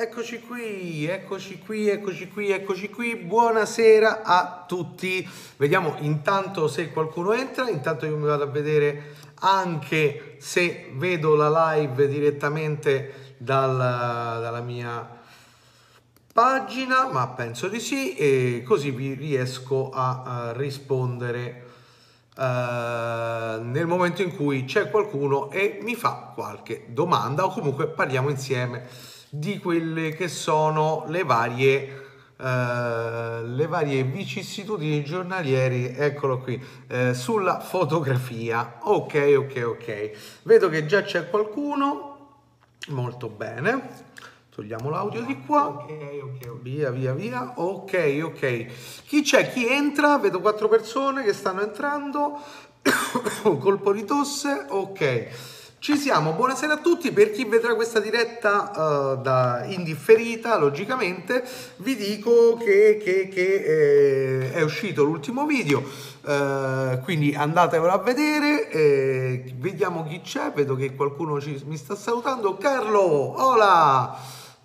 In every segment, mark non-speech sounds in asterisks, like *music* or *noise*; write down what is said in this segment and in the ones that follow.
Eccoci qui, eccoci qui, eccoci qui, eccoci qui. Buonasera a tutti. Vediamo intanto se qualcuno entra, intanto io mi vado a vedere anche se vedo la live direttamente dal, dalla mia pagina, ma penso di sì, e così vi riesco a, a rispondere uh, nel momento in cui c'è qualcuno e mi fa qualche domanda o comunque parliamo insieme di quelle che sono le varie, eh, le varie vicissitudini giornalieri, eccolo qui, eh, sulla fotografia. Ok, ok, ok. Vedo che già c'è qualcuno, molto bene. Togliamo l'audio di qua. Ok, ok, via, via, via. Ok, ok. Chi c'è? Chi entra? Vedo quattro persone che stanno entrando. *coughs* Colpo di tosse. Ok. Ci siamo, buonasera a tutti, per chi vedrà questa diretta uh, da indifferita, logicamente, vi dico che, che, che eh, è uscito l'ultimo video, uh, quindi andatevelo a vedere, eh, vediamo chi c'è, vedo che qualcuno ci, mi sta salutando, Carlo, hola!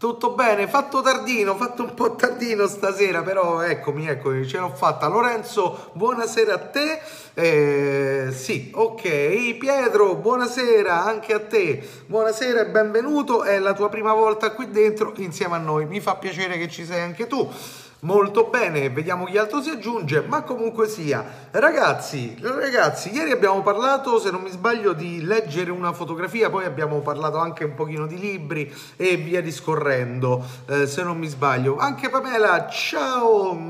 Tutto bene, fatto tardino, fatto un po' tardino stasera, però eccomi, eccomi, ce l'ho fatta. Lorenzo, buonasera a te. Eh, sì, ok. Pietro, buonasera anche a te. Buonasera e benvenuto. È la tua prima volta qui dentro insieme a noi. Mi fa piacere che ci sei anche tu. Molto bene, vediamo chi altro si aggiunge, ma comunque sia. Ragazzi, ragazzi, ieri abbiamo parlato, se non mi sbaglio, di leggere una fotografia, poi abbiamo parlato anche un pochino di libri e via discorrendo, eh, se non mi sbaglio. Anche Pamela, ciao!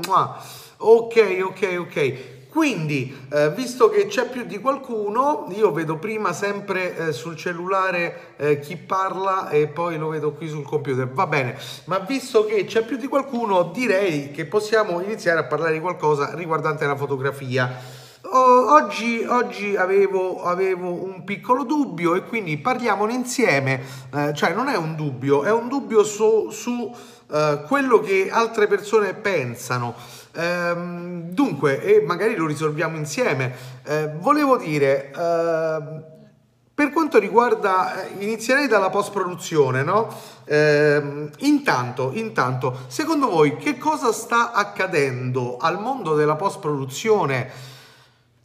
Ok, ok, ok. Quindi, eh, visto che c'è più di qualcuno, io vedo prima sempre eh, sul cellulare eh, chi parla e poi lo vedo qui sul computer. Va bene, ma visto che c'è più di qualcuno, direi che possiamo iniziare a parlare di qualcosa riguardante la fotografia. oggi, oggi avevo, avevo, un piccolo dubbio e quindi parliamone insieme, eh, cioè non è un dubbio, è un dubbio su, su uh, quello che altre persone pensano. Ehm, dunque, e magari lo risolviamo insieme, eh, volevo dire, eh, per quanto riguarda, eh, inizierei dalla post-produzione, no? Eh, intanto, intanto, secondo voi che cosa sta accadendo al mondo della post-produzione?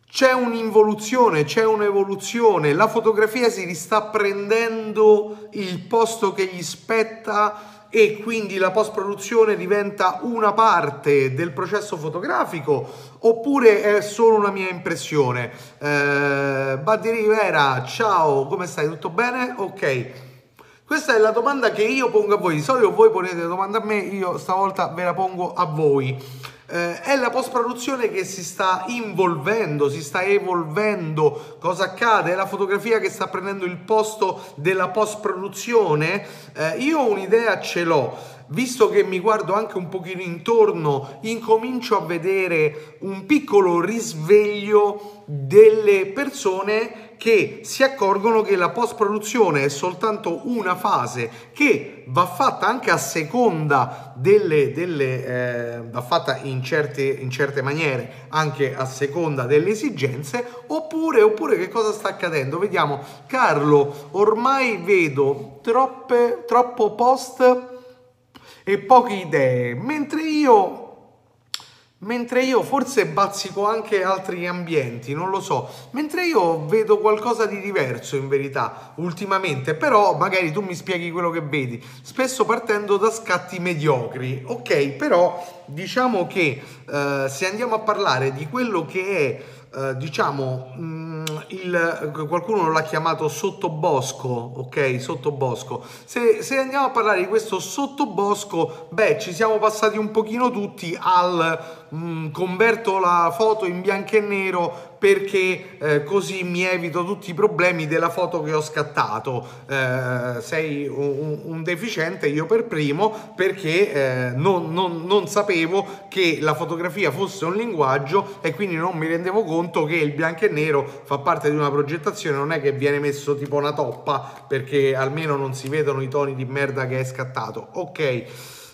C'è un'involuzione, c'è un'evoluzione, la fotografia si sta prendendo il posto che gli spetta e quindi la post produzione diventa una parte del processo fotografico oppure è solo una mia impressione? Eh, Buddy Rivera, ciao, come stai? Tutto bene? Ok. Questa è la domanda che io pongo a voi. Di solito voi ponete la domanda a me, io stavolta ve la pongo a voi eh, è la post-produzione che si sta involvendo, si sta evolvendo. Cosa accade? È la fotografia che sta prendendo il posto della post-produzione? Eh, io un'idea ce l'ho visto che mi guardo anche un pochino intorno, incomincio a vedere un piccolo risveglio delle persone che si accorgono che la post produzione è soltanto una fase che va fatta anche a seconda delle, delle eh, va fatta in certe, in certe maniere anche a seconda delle esigenze oppure, oppure che cosa sta accadendo? Vediamo. Carlo ormai vedo troppe, troppo post e poche idee mentre io Mentre io forse bazzico anche altri ambienti, non lo so. Mentre io vedo qualcosa di diverso in verità ultimamente, però magari tu mi spieghi quello che vedi, spesso partendo da scatti mediocri. Ok, però diciamo che eh, se andiamo a parlare di quello che è, eh, diciamo, mh, mm, il, qualcuno l'ha chiamato sottobosco, ok? Sottobosco. Se, se andiamo a parlare di questo sottobosco, beh, ci siamo passati un pochino tutti al mh, mm, converto la foto in bianco e nero perché eh, così mi evito tutti i problemi della foto che ho scattato. Eh, sei un, un, deficiente, io per primo, perché eh, non, non, non, sapevo che la fotografia fosse un linguaggio e quindi non mi rendevo conto che il bianco e nero fa parte di una progettazione, non è che viene messo tipo una toppa perché almeno non si vedono i toni di merda che è scattato. Ok, eh,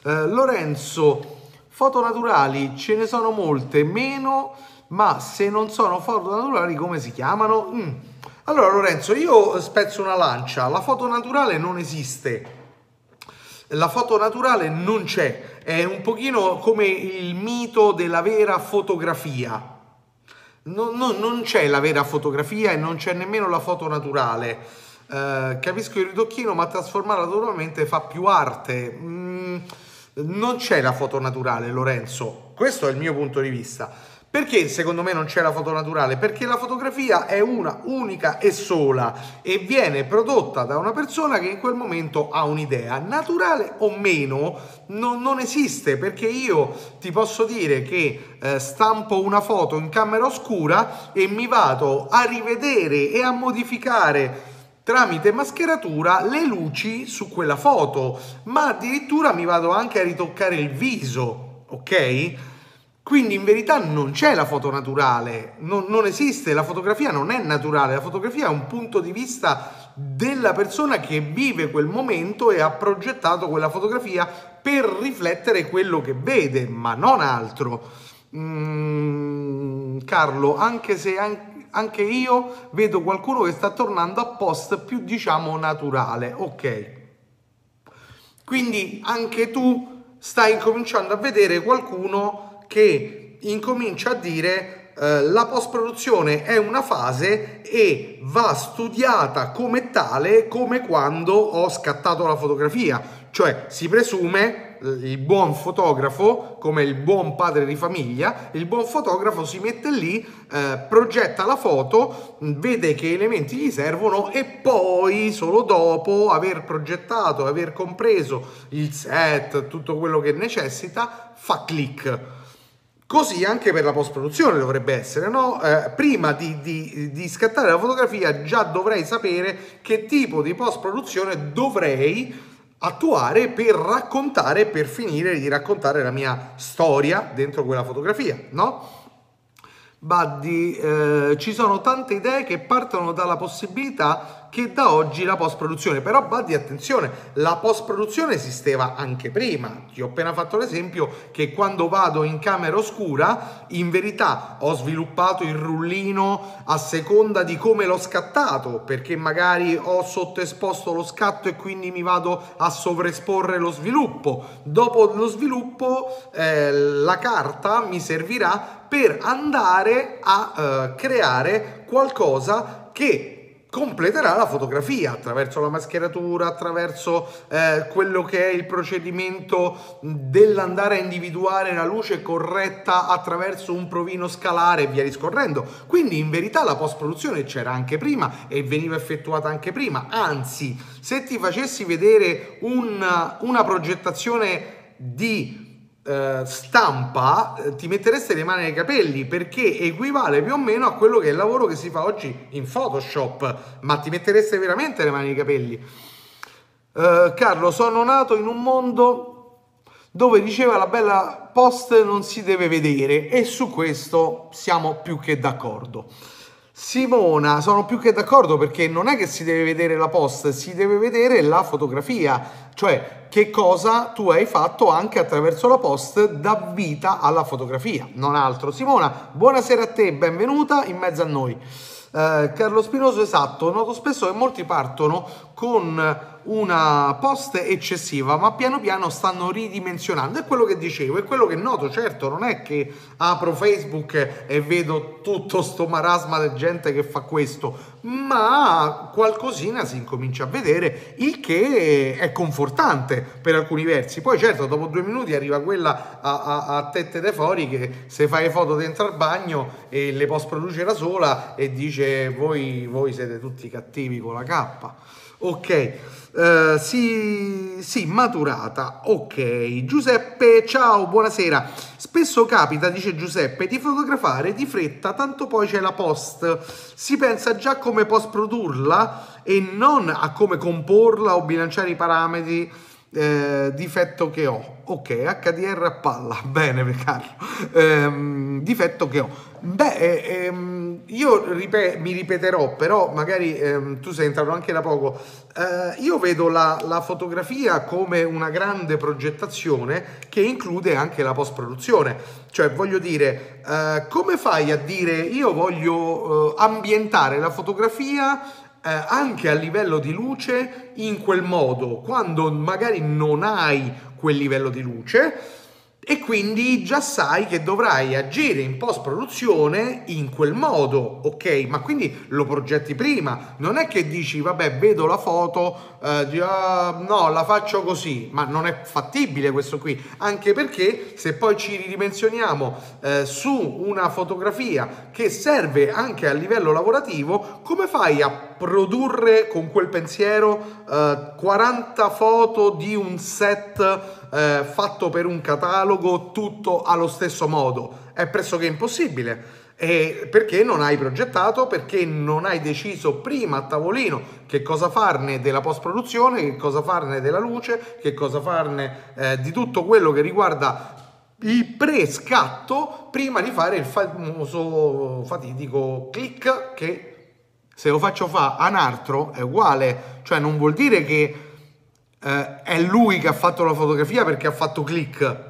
Lorenzo, foto naturali ce ne sono molte, meno ma se non sono foto naturali come si chiamano? Mm. Allora Lorenzo, io spezzo una lancia, la foto naturale non esiste. La foto naturale non c'è, è un pochino come il mito della vera fotografia. Non, non, non c'è la vera fotografia e non c'è nemmeno la foto naturale. Eh, capisco il ritocchino, ma trasformarla naturalmente fa più arte. Mm, non c'è la foto naturale, Lorenzo. Questo è il mio punto di vista. Perché secondo me non c'è la foto naturale? Perché la fotografia è una unica e sola e viene prodotta da una persona che in quel momento ha un'idea. Naturale o meno non, non esiste perché io ti posso dire che eh, stampo una foto in camera oscura e mi vado a rivedere e a modificare tramite mascheratura le luci su quella foto, ma addirittura mi vado anche a ritoccare il viso, ok? Quindi in verità non c'è la foto naturale, non, non, esiste, la fotografia non è naturale, la fotografia è un punto di vista della persona che vive quel momento e ha progettato quella fotografia per riflettere quello che vede, ma non altro. Mm, Carlo, anche se anche, anche io vedo qualcuno che sta tornando a post più diciamo naturale, ok. Quindi anche tu stai cominciando a vedere qualcuno che incomincia a dire eh, la post produzione è una fase e va studiata come tale come quando ho scattato la fotografia cioè si presume eh, il buon fotografo come il buon padre di famiglia il buon fotografo si mette lì eh, progetta la foto vede che elementi gli servono e poi solo dopo aver progettato aver compreso il set tutto quello che necessita fa click Così anche per la post produzione dovrebbe essere, no? Eh, prima di, di, di, scattare la fotografia già dovrei sapere che tipo di post produzione dovrei attuare per raccontare, per finire di raccontare la mia storia dentro quella fotografia, no? Buddy, eh, ci sono tante idee che partono dalla possibilità che da oggi la post produzione. Però Buddy, attenzione, la post produzione esisteva anche prima. Ti ho appena fatto l'esempio che quando vado in camera oscura, in verità ho sviluppato il rullino a seconda di come l'ho scattato, perché magari ho sottoesposto lo scatto e quindi mi vado a sovraesporre lo sviluppo. Dopo lo sviluppo eh, la carta mi servirà per andare a eh, creare qualcosa che completerà la fotografia attraverso la mascheratura, attraverso eh, quello che è il procedimento dell'andare a individuare la luce corretta attraverso un provino scalare e via discorrendo. Quindi in verità la post produzione c'era anche prima e veniva effettuata anche prima, anzi se ti facessi vedere una, una progettazione di eh, stampa eh, ti mettereste le mani nei capelli perché equivale più o meno a quello che è il lavoro che si fa oggi in Photoshop, ma ti mettereste veramente le mani nei capelli. Eh, Carlo, sono nato in un mondo dove diceva la bella post non si deve vedere e su questo siamo più che d'accordo. Simona, sono più che d'accordo perché non è che si deve vedere la post, si deve vedere la fotografia, cioè che cosa tu hai fatto anche attraverso la post da vita alla fotografia, non altro. Simona, buonasera a te, benvenuta in mezzo a noi. Eh, Carlo Spinoso, esatto, noto spesso che molti partono con una post eccessiva, ma piano piano stanno ridimensionando. È quello che dicevo, è quello che noto, certo, non è che apro Facebook e vedo tutto sto marasma di gente che fa questo, ma qualcosina si incomincia a vedere, il che è confortante per alcuni versi. Poi certo, dopo due minuti arriva quella a, a, a tette de fuori che se fai foto dentro al bagno e le post produce da sola e dice voi, voi siete tutti cattivi con la K. Ok, uh, sì, sì, maturata. Ok, Giuseppe, ciao, buonasera. Spesso capita, dice Giuseppe, di fotografare di fretta, tanto poi c'è la post. Si pensa già come post produrla e non a come comporla o bilanciare i parametri eh, difetto che ho. Ok, HDR a palla, *laughs* bene Carlo. Ehm, difetto che ho. Beh, ehm, io ripet- mi ripeterò, però magari ehm, tu sei entrato anche da poco. Eh, io vedo la, la, fotografia come una grande progettazione che include anche la post-produzione. Cioè, voglio dire, eh, come fai a dire io voglio eh, ambientare la fotografia eh, anche a livello di luce in quel modo, quando magari non hai quel livello di luce e quindi già sai che dovrai agire in post produzione in quel modo, ok? Ma quindi lo progetti prima, non è che dici vabbè vedo la foto, eh, di, ah, no la faccio così, ma non è fattibile questo qui, anche perché se poi ci ridimensioniamo eh, su una fotografia che serve anche a livello lavorativo, come fai a produrre con quel pensiero eh, 40 foto di un set eh, fatto per un catalogo tutto allo stesso modo. È pressoché impossibile. E perché non hai progettato, perché non hai deciso prima a tavolino che cosa farne della post produzione, che cosa farne della luce, che cosa farne eh, di tutto quello che riguarda il pre-scatto prima di fare il famoso fatidico click che se lo faccio fa a un altro è uguale, cioè non vuol dire che eh, è lui che ha fatto la fotografia perché ha fatto click.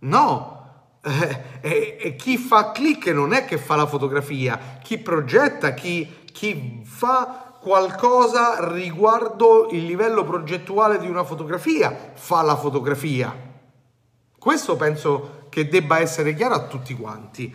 No, eh, e, e, chi fa click non è che fa la fotografia, chi progetta, chi, chi fa qualcosa riguardo il livello progettuale di una fotografia fa la fotografia. Questo penso che debba essere chiaro a tutti quanti.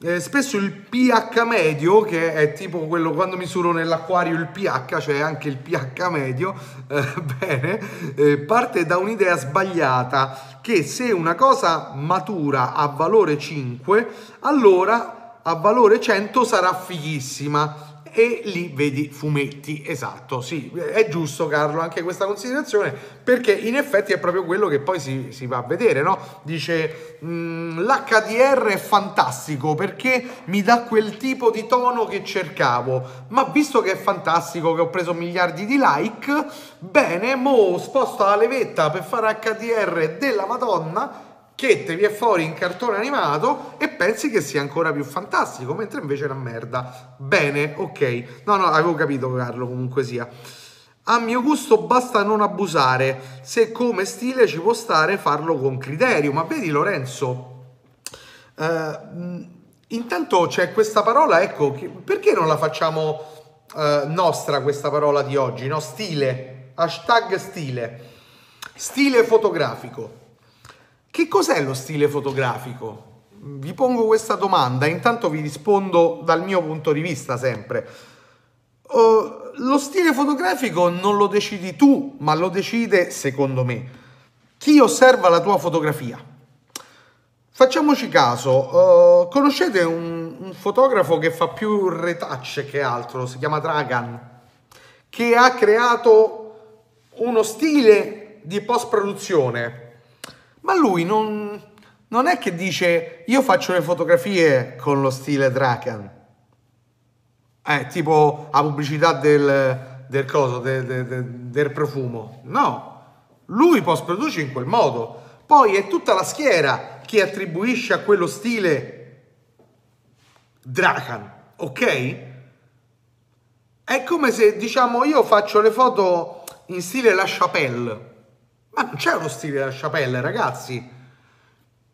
Eh, spesso il pH medio, che è tipo quello quando misuro nell'acquario il pH, cioè anche il pH medio, *laughs* eh, bene, eh, parte da un'idea sbagliata che se una cosa matura a valore 5, allora a valore 100 sarà fighissima e lì vedi fumetti, esatto, sì, è giusto Carlo anche questa considerazione perché in effetti è proprio quello che poi si, si va a vedere, no? Dice mm, l'HDR è fantastico perché mi dà quel tipo di tono che cercavo, ma visto che è fantastico che ho preso miliardi di like, bene, mo sposto la levetta per fare HDR della Madonna che ti viene fuori in cartone animato e pensi che sia ancora più fantastico, mentre invece è una merda. Bene, ok. No, no, avevo capito Carlo, comunque sia. A mio gusto basta non abusare, se come stile ci può stare farlo con criterio. Ma vedi Lorenzo, eh, intanto c'è questa parola, ecco, che, perché non la facciamo eh, nostra questa parola di oggi, no? Stile, hashtag stile, stile fotografico. Che cos'è lo stile fotografico? Vi pongo questa domanda, intanto vi rispondo dal mio punto di vista sempre. Uh, lo stile fotografico non lo decidi tu, ma lo decide, secondo me, chi osserva la tua fotografia. Facciamoci caso, uh, conoscete un, un, fotografo che fa più retouch che altro, si chiama Dragan, che ha creato uno stile di post-produzione ma lui non, non è che dice io faccio le fotografie con lo stile Draken. Eh, tipo la pubblicità del, del coso, del, del, del profumo. No, lui post produce in quel modo. Poi è tutta la schiera che attribuisce a quello stile Drakan, ok? È come se diciamo io faccio le foto in stile La Chapelle ma non c'è uno stile La Chapelle, ragazzi.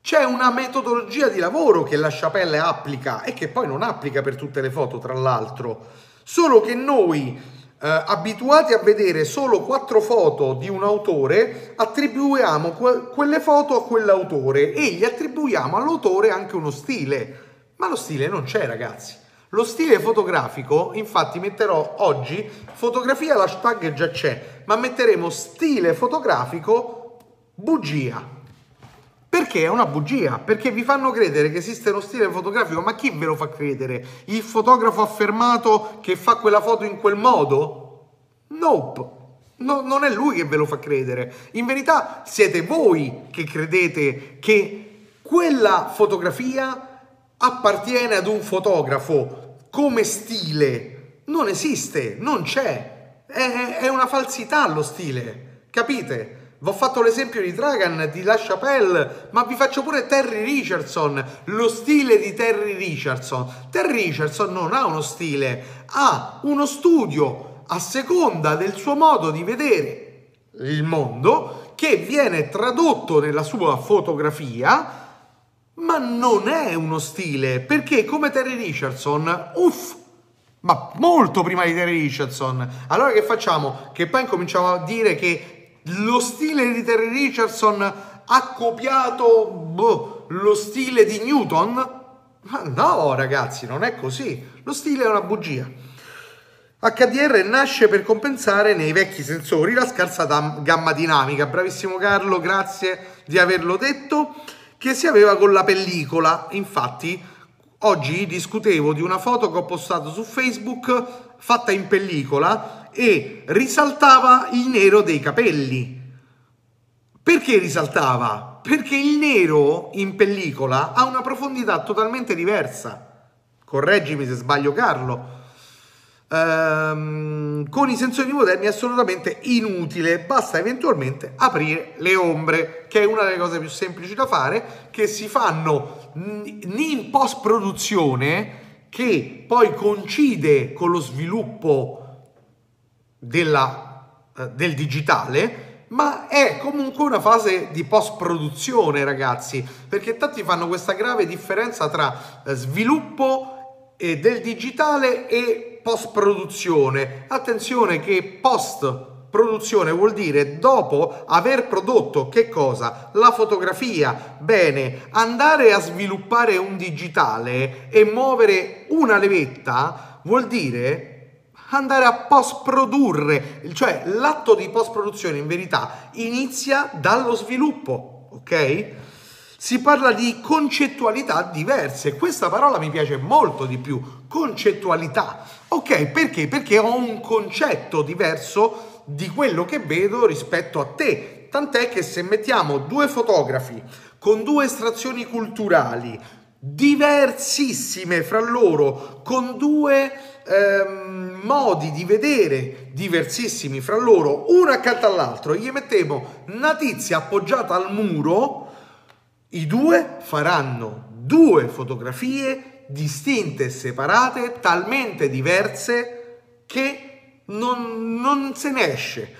C'è una metodologia di lavoro che la Chapelle applica e che poi non applica per tutte le foto, tra l'altro. Solo che noi, eh, abituati a vedere solo quattro foto di un autore, attribuiamo que- quelle foto a quell'autore e gli attribuiamo all'autore anche uno stile. Ma lo stile non c'è, ragazzi. Lo stile fotografico, infatti metterò oggi, fotografia l'hashtag già c'è, ma metteremo stile fotografico bugia. Perché è una bugia? Perché vi fanno credere che esiste uno stile fotografico, ma chi ve lo fa credere? Il fotografo affermato che fa quella foto in quel modo? Nope. No, non è lui che ve lo fa credere. In verità siete voi che credete che quella fotografia appartiene ad un fotografo come stile non esiste, non c'è. È, è una falsità lo stile, capite? Vi ho fatto l'esempio di Dragan, di La Chapelle, ma vi faccio pure Terry Richardson, lo stile di Terry Richardson. Terry Richardson non ha uno stile, ha uno studio a seconda del suo modo di vedere il mondo che viene tradotto nella sua fotografia ma non è uno stile, perché come Terry Richardson, uff, ma molto prima di Terry Richardson. Allora che facciamo? Che poi cominciamo a dire che lo stile di Terry Richardson ha copiato boh, lo stile di Newton? Ma no, ragazzi, non è così. Lo stile è una bugia. HDR nasce per compensare nei vecchi sensori la scarsa gamma dinamica. Bravissimo Carlo, grazie di averlo detto, che si aveva con la pellicola. Infatti, oggi discutevo di una foto che ho postato su Facebook fatta in pellicola e risaltava il nero dei capelli. Perché risaltava? Perché il nero in pellicola ha una profondità totalmente diversa. Correggimi se sbaglio Carlo. Ehm, con i sensori moderni è assolutamente inutile, basta eventualmente aprire le ombre, che è una delle cose più semplici da fare, che si fanno in post produzione, che poi coincide con lo sviluppo della, eh, del digitale ma è comunque una fase di post produzione ragazzi perché tanti fanno questa grave differenza tra eh, sviluppo eh, del digitale e post produzione attenzione che post produzione vuol dire dopo aver prodotto che cosa? La fotografia. Bene, andare a sviluppare un digitale e muovere una levetta vuol dire andare a post produrre, cioè l'atto di post produzione in verità inizia dallo sviluppo, ok? Si parla di concettualità diverse, questa parola mi piace molto di più, concettualità. Ok, perché? Perché ho un concetto diverso di quello che vedo rispetto a te. Tant'è che se mettiamo due fotografi con due estrazioni culturali diversissime fra loro, con due ehm, modi di vedere diversissimi fra loro, uno accanto all'altro, gli mettiamo una tizia appoggiata al muro, i due faranno due fotografie distinte e separate, talmente diverse che non, non se ne esce.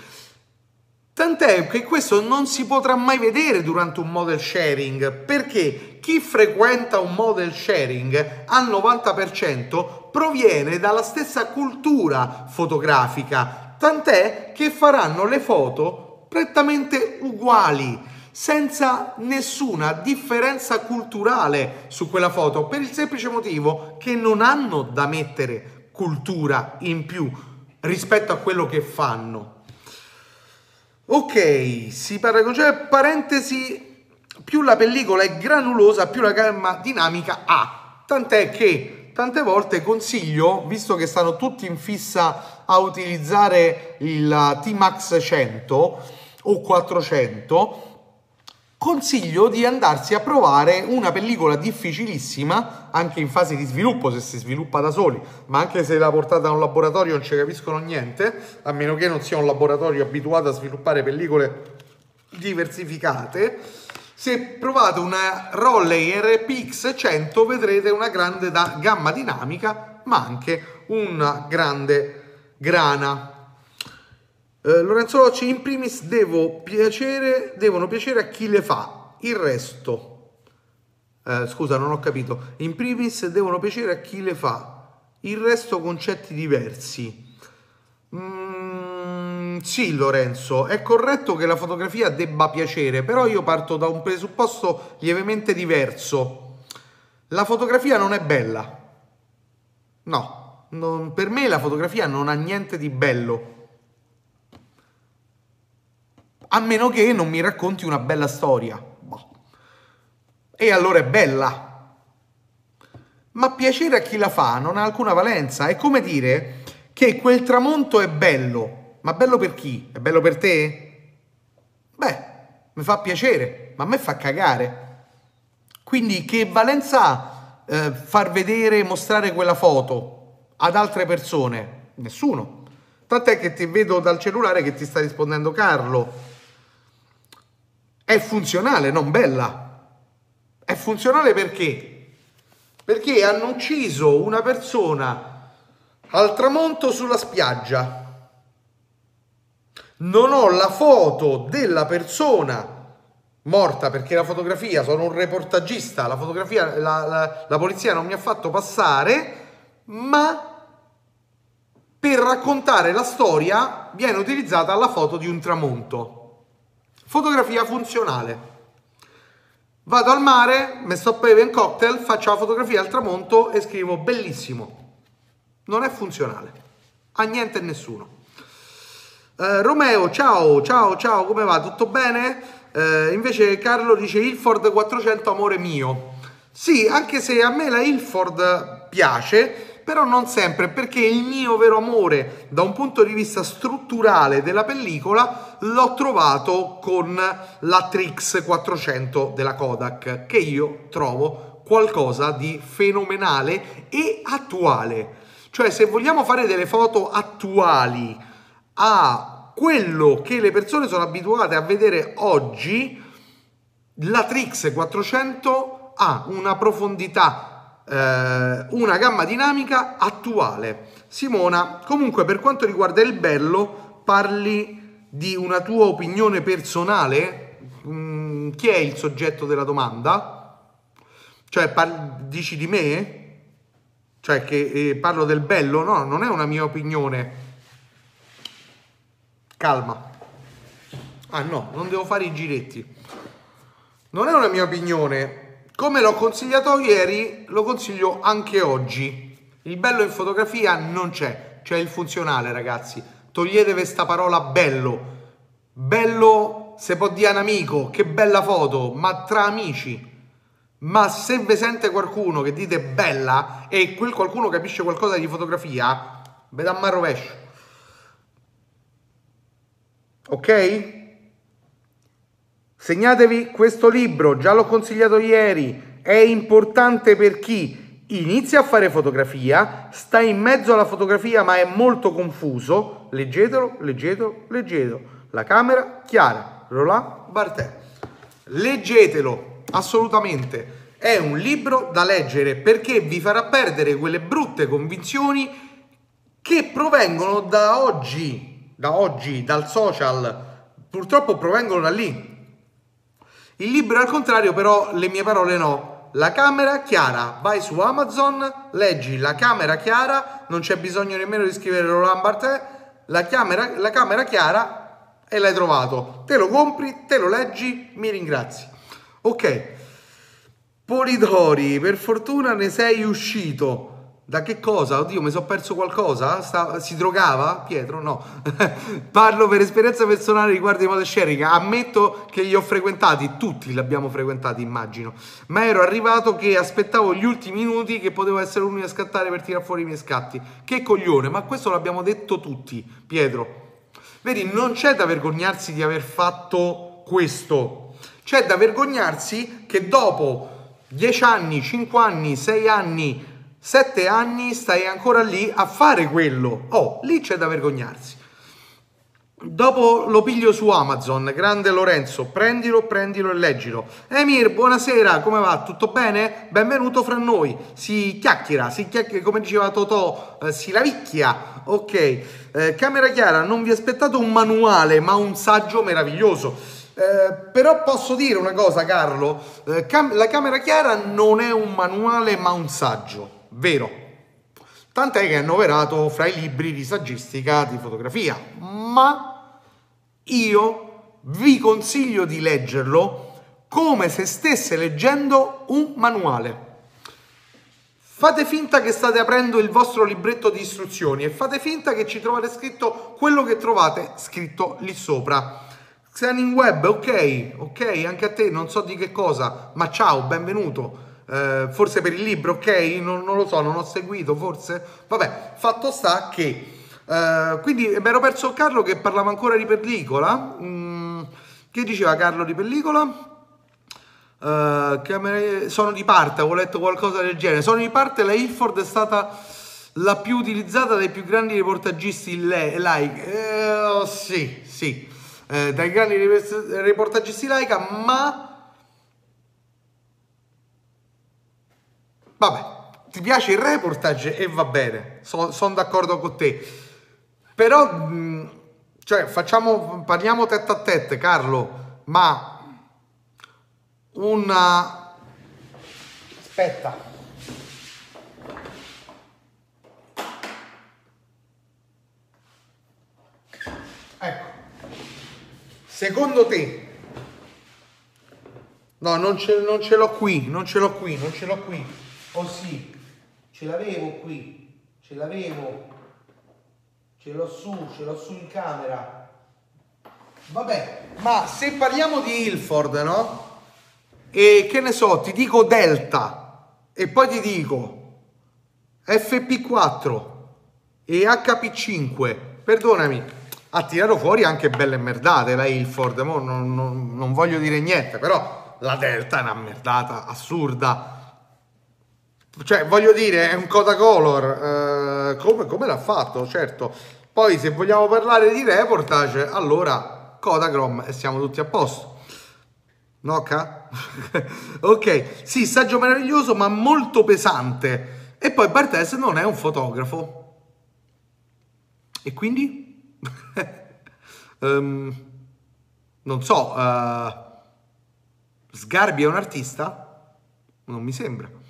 Tant'è che questo non si potrà mai vedere durante un model sharing perché chi frequenta un model sharing al 90% proviene dalla stessa cultura fotografica, tant'è che faranno le foto prettamente uguali, senza nessuna differenza culturale su quella foto, per il semplice motivo che non hanno da mettere cultura in più rispetto a quello che fanno. Ok, si parla con cioè, parentesi, più la pellicola è granulosa, più la gamma dinamica ha. Tant'è che tante volte consiglio, visto che stanno tutti in fissa a utilizzare il T-Max 100 o 400, consiglio di andarsi a provare una pellicola difficilissima, anche in fase di sviluppo, se si sviluppa da soli, ma anche se la portate da un laboratorio non ci capiscono niente, a meno che non sia un laboratorio abituato a sviluppare pellicole diversificate. Se provate una Rolley RPX 100 vedrete una grande gamma dinamica, ma anche una grande grana eh, Lorenzo Locci, in primis piacere, devono piacere a chi le fa, il resto, eh, scusa non ho capito, in primis devono piacere a chi le fa, il resto concetti diversi. Mm, sì Lorenzo, è corretto che la fotografia debba piacere, però io parto da un presupposto lievemente diverso. La fotografia non è bella. No, non, per me la fotografia non ha niente di bello a meno che non mi racconti una bella storia. Boh. E allora è bella. Ma piacere a chi la fa non ha alcuna valenza. È come dire che quel tramonto è bello. Ma bello per chi? È bello per te? Beh, mi fa piacere, ma a me fa cagare. Quindi che valenza ha eh, far vedere, mostrare quella foto ad altre persone? Nessuno. Tant'è che ti vedo dal cellulare che ti sta rispondendo Carlo è funzionale, non bella. È funzionale perché? Perché hanno ucciso una persona al tramonto sulla spiaggia. Non ho la foto della persona morta perché la fotografia, sono un reportagista, la fotografia, la, la, la polizia non mi ha fatto passare, ma per raccontare la storia viene utilizzata la foto di un tramonto. Fotografia funzionale. Vado al mare, mi sto bevendo un cocktail, faccio la fotografia al tramonto e scrivo bellissimo. Non è funzionale. A niente e nessuno. Uh, Romeo, ciao, ciao, ciao, come va? Tutto bene? Uh, invece Carlo dice Ilford 400 amore mio. Sì, anche se a me la Ilford piace, però non sempre, perché il mio vero amore da un punto di vista strutturale della pellicola l'ho trovato con la Trix 400 della Kodak, che io trovo qualcosa di fenomenale e attuale. Cioè, se vogliamo fare delle foto attuali a quello che le persone sono abituate a vedere oggi, la Trix 400 ha una profondità eh, una gamma dinamica attuale. Simona, comunque per quanto riguarda il bello, parli di una tua opinione personale? Mm, chi è il soggetto della domanda? Cioè, par- dici di me? Cioè, che eh, parlo del bello? No, non è una mia opinione. Calma. Ah no, non devo fare i giretti. Non è una mia opinione, come l'ho consigliato ieri, lo consiglio anche oggi. Il bello in fotografia non c'è, c'è il funzionale, ragazzi. Togliete questa parola bello. Bello se può dire un amico, che bella foto, ma tra amici. Ma se vi sente qualcuno che dite bella e quel qualcuno capisce qualcosa di fotografia, ve da a rovescio. Ok? Segnatevi questo libro, già l'ho consigliato ieri, è importante per chi inizia a fare fotografia, sta in mezzo alla fotografia ma è molto confuso, leggetelo, leggetelo, leggetelo. La camera chiara, Roland Barthes. Leggetelo, assolutamente. È un libro da leggere perché vi farà perdere quelle brutte convinzioni che provengono da oggi, da oggi, dal social, purtroppo provengono da lì, il libro al contrario però le mie parole no. La camera chiara, vai su Amazon, leggi la camera chiara, non c'è bisogno nemmeno di scrivere Roland Barthes, la camera, la camera chiara e l'hai trovato. Te lo compri, te lo leggi, mi ringrazi. Ok. Polidori, per fortuna ne sei uscito. Da che cosa? Oddio, mi sono perso qualcosa? Sta, si drogava? Pietro? No. *laughs* Parlo per esperienza personale riguardo i model sharing. Ammetto che li ho frequentati, tutti li abbiamo frequentati, immagino. Ma ero arrivato che aspettavo gli ultimi minuti che potevo essere l'unico a scattare per tirare fuori i miei scatti. Che coglione, ma questo l'abbiamo detto tutti, Pietro. Vedi, non c'è da vergognarsi di aver fatto questo. C'è da vergognarsi che dopo 10 anni, 5 anni, 6 anni Sette anni stai ancora lì a fare quello. Oh, lì c'è da vergognarsi. Dopo lo piglio su Amazon, grande Lorenzo, prendilo, prendilo e leggilo. Emir, buonasera, come va? Tutto bene? Benvenuto fra noi. Si chiacchiera, si chiacchiera, come diceva Totò, eh, si lavicchia. Ok, eh, camera chiara, non vi aspettate un manuale, ma un saggio meraviglioso. Eh, però posso dire una cosa, Carlo, eh, cam- la camera chiara non è un manuale, ma un saggio vero. Tant'è che è annoverato fra i libri di saggistica di fotografia, ma io vi consiglio di leggerlo come se stesse leggendo un manuale. Fate finta che state aprendo il vostro libretto di istruzioni e fate finta che ci trovate scritto quello che trovate scritto lì sopra. Xenin Web, ok, ok, anche a te, non so di che cosa, ma ciao, benvenuto. Eh, forse per il libro, ok? Non, non, lo so, non ho seguito, forse. Vabbè, fatto sta che. Eh, quindi mi ero perso Carlo che parlava ancora di pellicola. Mm, che diceva Carlo di pellicola? Uh, sono di parte, avevo letto qualcosa del genere. Sono di parte, la Ilford è stata la più utilizzata dai più grandi reportagisti like. Eh, sì, sì, eh, dai grandi reportagisti like, ma Vabbè, ti piace il reportage e va bene, so, sono d'accordo con te. Però, mm, cioè, facciamo, parliamo tête a tête, Carlo, ma una... Aspetta. Ecco. Secondo te... No, non ce, non ce l'ho qui, non ce l'ho qui, non ce l'ho qui oh sì, ce l'avevo qui, ce l'avevo, ce l'ho su, ce l'ho su in camera. Vabbè, ma se parliamo di Ilford, no? E che ne so, ti dico Delta e poi ti dico FP4 e HP5, perdonami, ha tirato fuori anche belle merdate la Ilford, non, non, non voglio dire niente, però la Delta è una merdata assurda. Cioè, voglio dire, è un Coda Color, eh, come, come l'ha fatto, certo. Poi se vogliamo parlare di reportage, allora Kodachrome e siamo tutti a posto. Noca? *laughs* ok, sì, saggio meraviglioso ma molto pesante. E poi Bartes non è un fotografo. E quindi? um, *laughs* non so, uh, Sgarbi è un artista? Non mi sembra.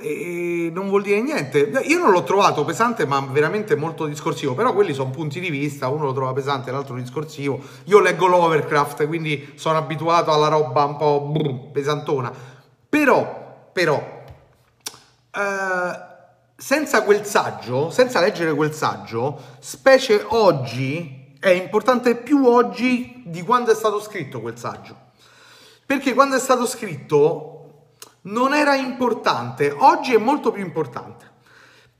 E non vuol dire niente. Io non l'ho trovato pesante, ma veramente molto discorsivo. Però quelli sono punti di vista, uno lo trova pesante, l'altro discorsivo. Io leggo l'Overcraft, quindi sono abituato alla roba un po' brr, pesantona. Però, però, eh, senza quel saggio, senza leggere quel saggio, specie oggi, è importante più oggi di quando è stato scritto quel saggio. Perché quando è stato scritto non era importante, oggi è molto più importante.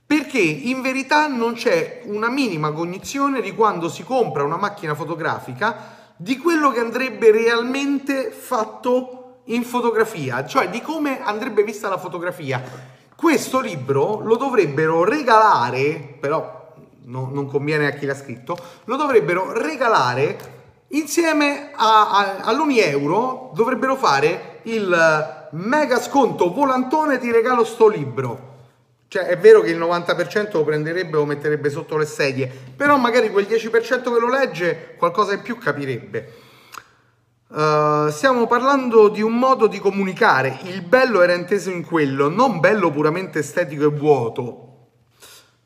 Perché in verità non c'è una minima cognizione di quando si compra una macchina fotografica di quello che andrebbe realmente fatto in fotografia, cioè di come andrebbe vista la fotografia questo libro lo dovrebbero regalare, però no, non conviene a chi l'ha scritto, lo dovrebbero regalare insieme a, a, all'Uni Euro, dovrebbero fare il mega sconto volantone ti regalo sto libro. Cioè è vero che il 90% lo prenderebbe o metterebbe sotto le sedie, però magari quel 10% che lo legge qualcosa in più capirebbe. Uh, stiamo parlando di un modo di comunicare, il bello era inteso in quello, non bello puramente estetico e vuoto.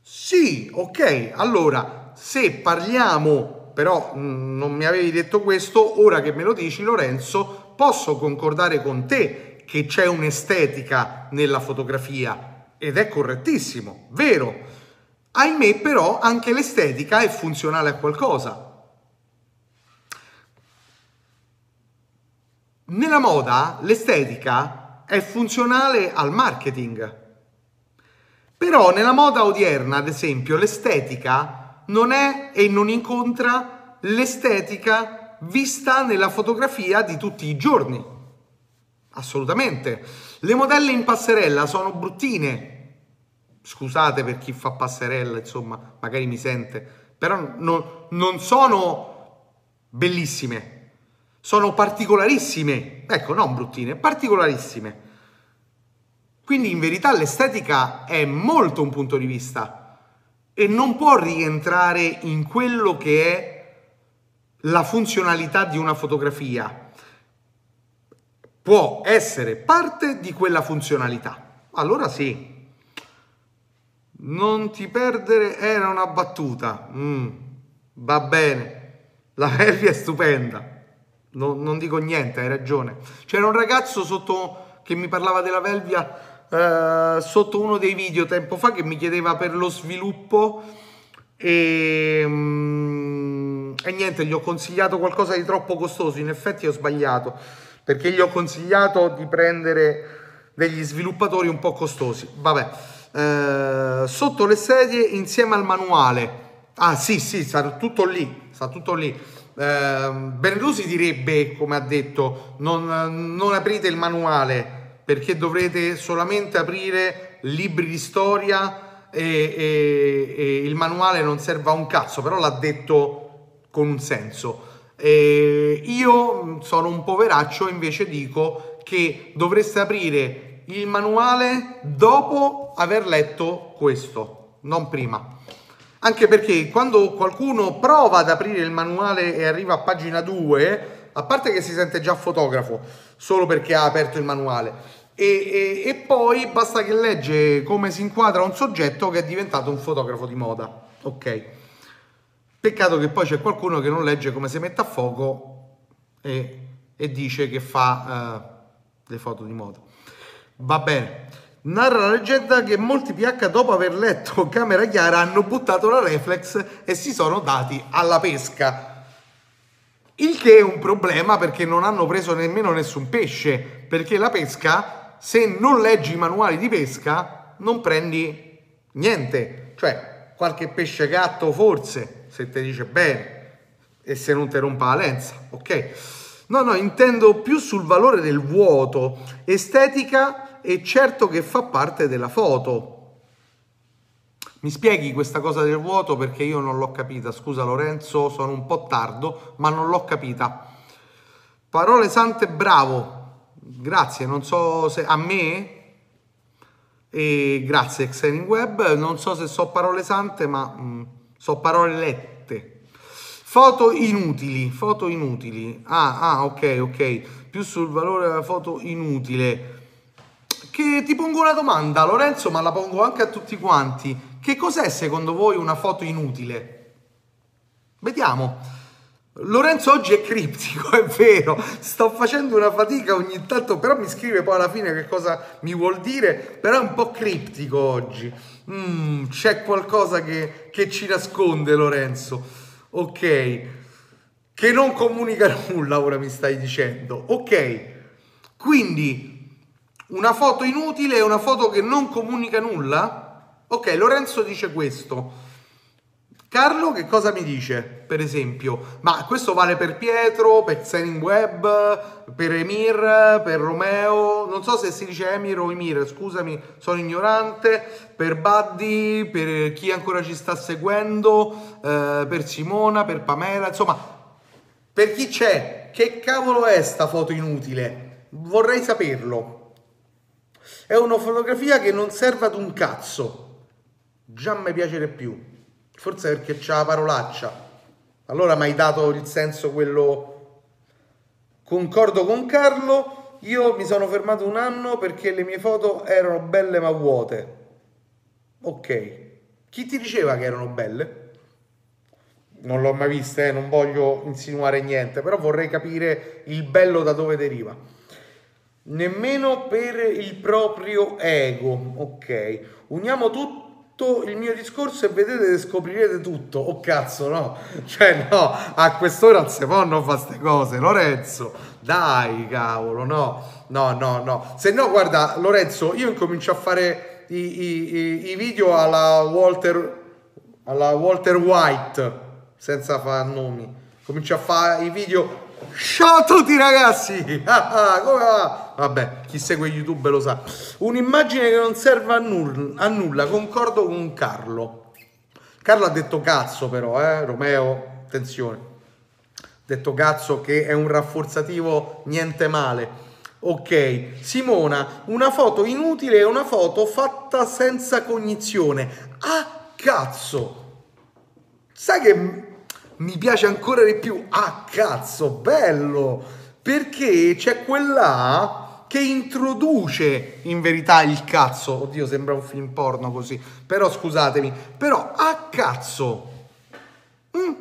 Sì, ok, allora se parliamo, però mh, mm, non mi avevi detto questo, ora che me lo dici Lorenzo, posso concordare con te che c'è un'estetica nella fotografia ed è correttissimo, vero. Ahimè però anche l'estetica è funzionale a qualcosa Nella moda l'estetica è funzionale al marketing. Però nella moda odierna, ad esempio, l'estetica non è e non incontra l'estetica vista nella fotografia di tutti i giorni. Assolutamente. Le modelle in passerella sono bruttine. Scusate per chi fa passerella, insomma, magari mi sente, però non, non sono bellissime sono particolarissime, ecco, non bruttine, particolarissime. Quindi in verità l'estetica è molto un punto di vista e non può rientrare in quello che è la funzionalità di una fotografia. Può essere parte di quella funzionalità. Allora sì. Non ti perdere era una battuta. Mm, va bene. La Elvia è stupenda. No, non dico niente, hai ragione. C'era un ragazzo sotto che mi parlava della Velvia eh, sotto uno dei video tempo fa che mi chiedeva per lo sviluppo e, mm, e niente, gli ho consigliato qualcosa di troppo costoso. In effetti ho sbagliato perché gli ho consigliato di prendere degli sviluppatori un po' costosi. Vabbè, eh, sotto le sedie insieme al manuale. Ah sì, sì, sta tutto lì, sta tutto lì eh, Berlusi direbbe, come ha detto, non, non aprite il manuale perché dovrete solamente aprire libri di storia e, e, e, il manuale non serve a un cazzo, però l'ha detto con un senso. E io sono un poveraccio, invece dico che dovreste aprire il manuale dopo aver letto questo, non prima. Anche perché quando qualcuno prova ad aprire il manuale e arriva a pagina 2, a parte che si sente già fotografo solo perché ha aperto il manuale, e, e, e, poi basta che legge come si inquadra un soggetto che è diventato un fotografo di moda. Ok. Peccato che poi c'è qualcuno che non legge come si mette a fuoco e, e dice che fa uh, le foto di moda. Va bene. Narra la leggenda che molti PH dopo aver letto Camera Chiara hanno buttato la reflex e si sono dati alla pesca. Il che è un problema perché non hanno preso nemmeno nessun pesce, perché la pesca, se non leggi i manuali di pesca, non prendi niente. Cioè, qualche pesce gatto forse, se ti dice bene, e se non ti rompa la lenza, ok? No, no, intendo più sul valore del vuoto. Estetica e certo che fa parte della foto. Mi spieghi questa cosa del vuoto perché io non l'ho capita. Scusa Lorenzo, sono un po' tardo, ma non l'ho capita. Parole sante, bravo. Grazie, non so se a me e grazie Excelling Web, non so se so parole sante, ma mh, mm, so parole lette Foto inutili, foto inutili. Ah, ah, ok, ok. Più sul valore della foto inutile. Che ti pongo una domanda, Lorenzo, ma la pongo anche a tutti quanti. Che cos'è secondo voi una foto inutile? Vediamo. Lorenzo oggi è criptico, *laughs* è vero, sto facendo una fatica ogni tanto, però mi scrive poi alla fine che cosa mi vuol dire, però è un po' criptico oggi. Mm, c'è qualcosa che, che ci nasconde Lorenzo ok, che non comunica *laughs* nulla, ora mi stai dicendo, ok, quindi una foto inutile è una foto che non comunica nulla? Ok, Lorenzo dice questo. Carlo che cosa mi dice, per esempio? Ma questo vale per Pietro, per Xenin Web, per Emir, per Romeo, non so se si dice Emir o Emir, scusami, sono ignorante, per Buddy, per chi ancora ci sta seguendo, eh, per Simona, per Pamela, insomma, per chi c'è, che cavolo è sta foto inutile? Vorrei saperlo. È una fotografia che non serve ad un cazzo. Già mi piace più. Forse perché c'ha la parolaccia. Allora mi hai dato il senso quello... Concordo con Carlo, io mi sono fermato un anno perché le mie foto erano belle ma vuote. Ok. Chi ti diceva che erano belle? Non l'ho mai vista, eh? non voglio insinuare niente, però vorrei capire il bello da dove deriva. Nemmeno per il proprio ego. Ok. Uniamo tutto tutto il mio discorso e vedete scoprirete tutto. Oh cazzo, no? Cioè, no, a quest'ora non si possono fare queste cose, Lorenzo. Dai, cavolo, no. No, no, no. Se no, guarda, Lorenzo, io incomincio a fare i, i, i video alla Walter, alla Walter White, senza fare nomi. Comincio a fare i video Ciao a tutti ragazzi! *laughs* Come va? Vabbè, chi segue YouTube lo sa. Un'immagine che non serve a nulla, a nulla, concordo con Carlo. Carlo ha detto cazzo però, eh, Romeo, attenzione. Ha detto cazzo che è un rafforzativo niente male. Ok, Simona, una foto inutile è una foto fatta senza cognizione. Ah, cazzo! Sai che mi piace ancora di più. Ah, cazzo, bello! Perché c'è quella che introduce in verità il cazzo. Oddio, sembra un film porno così. Però scusatemi, però ah, cazzo. Mm.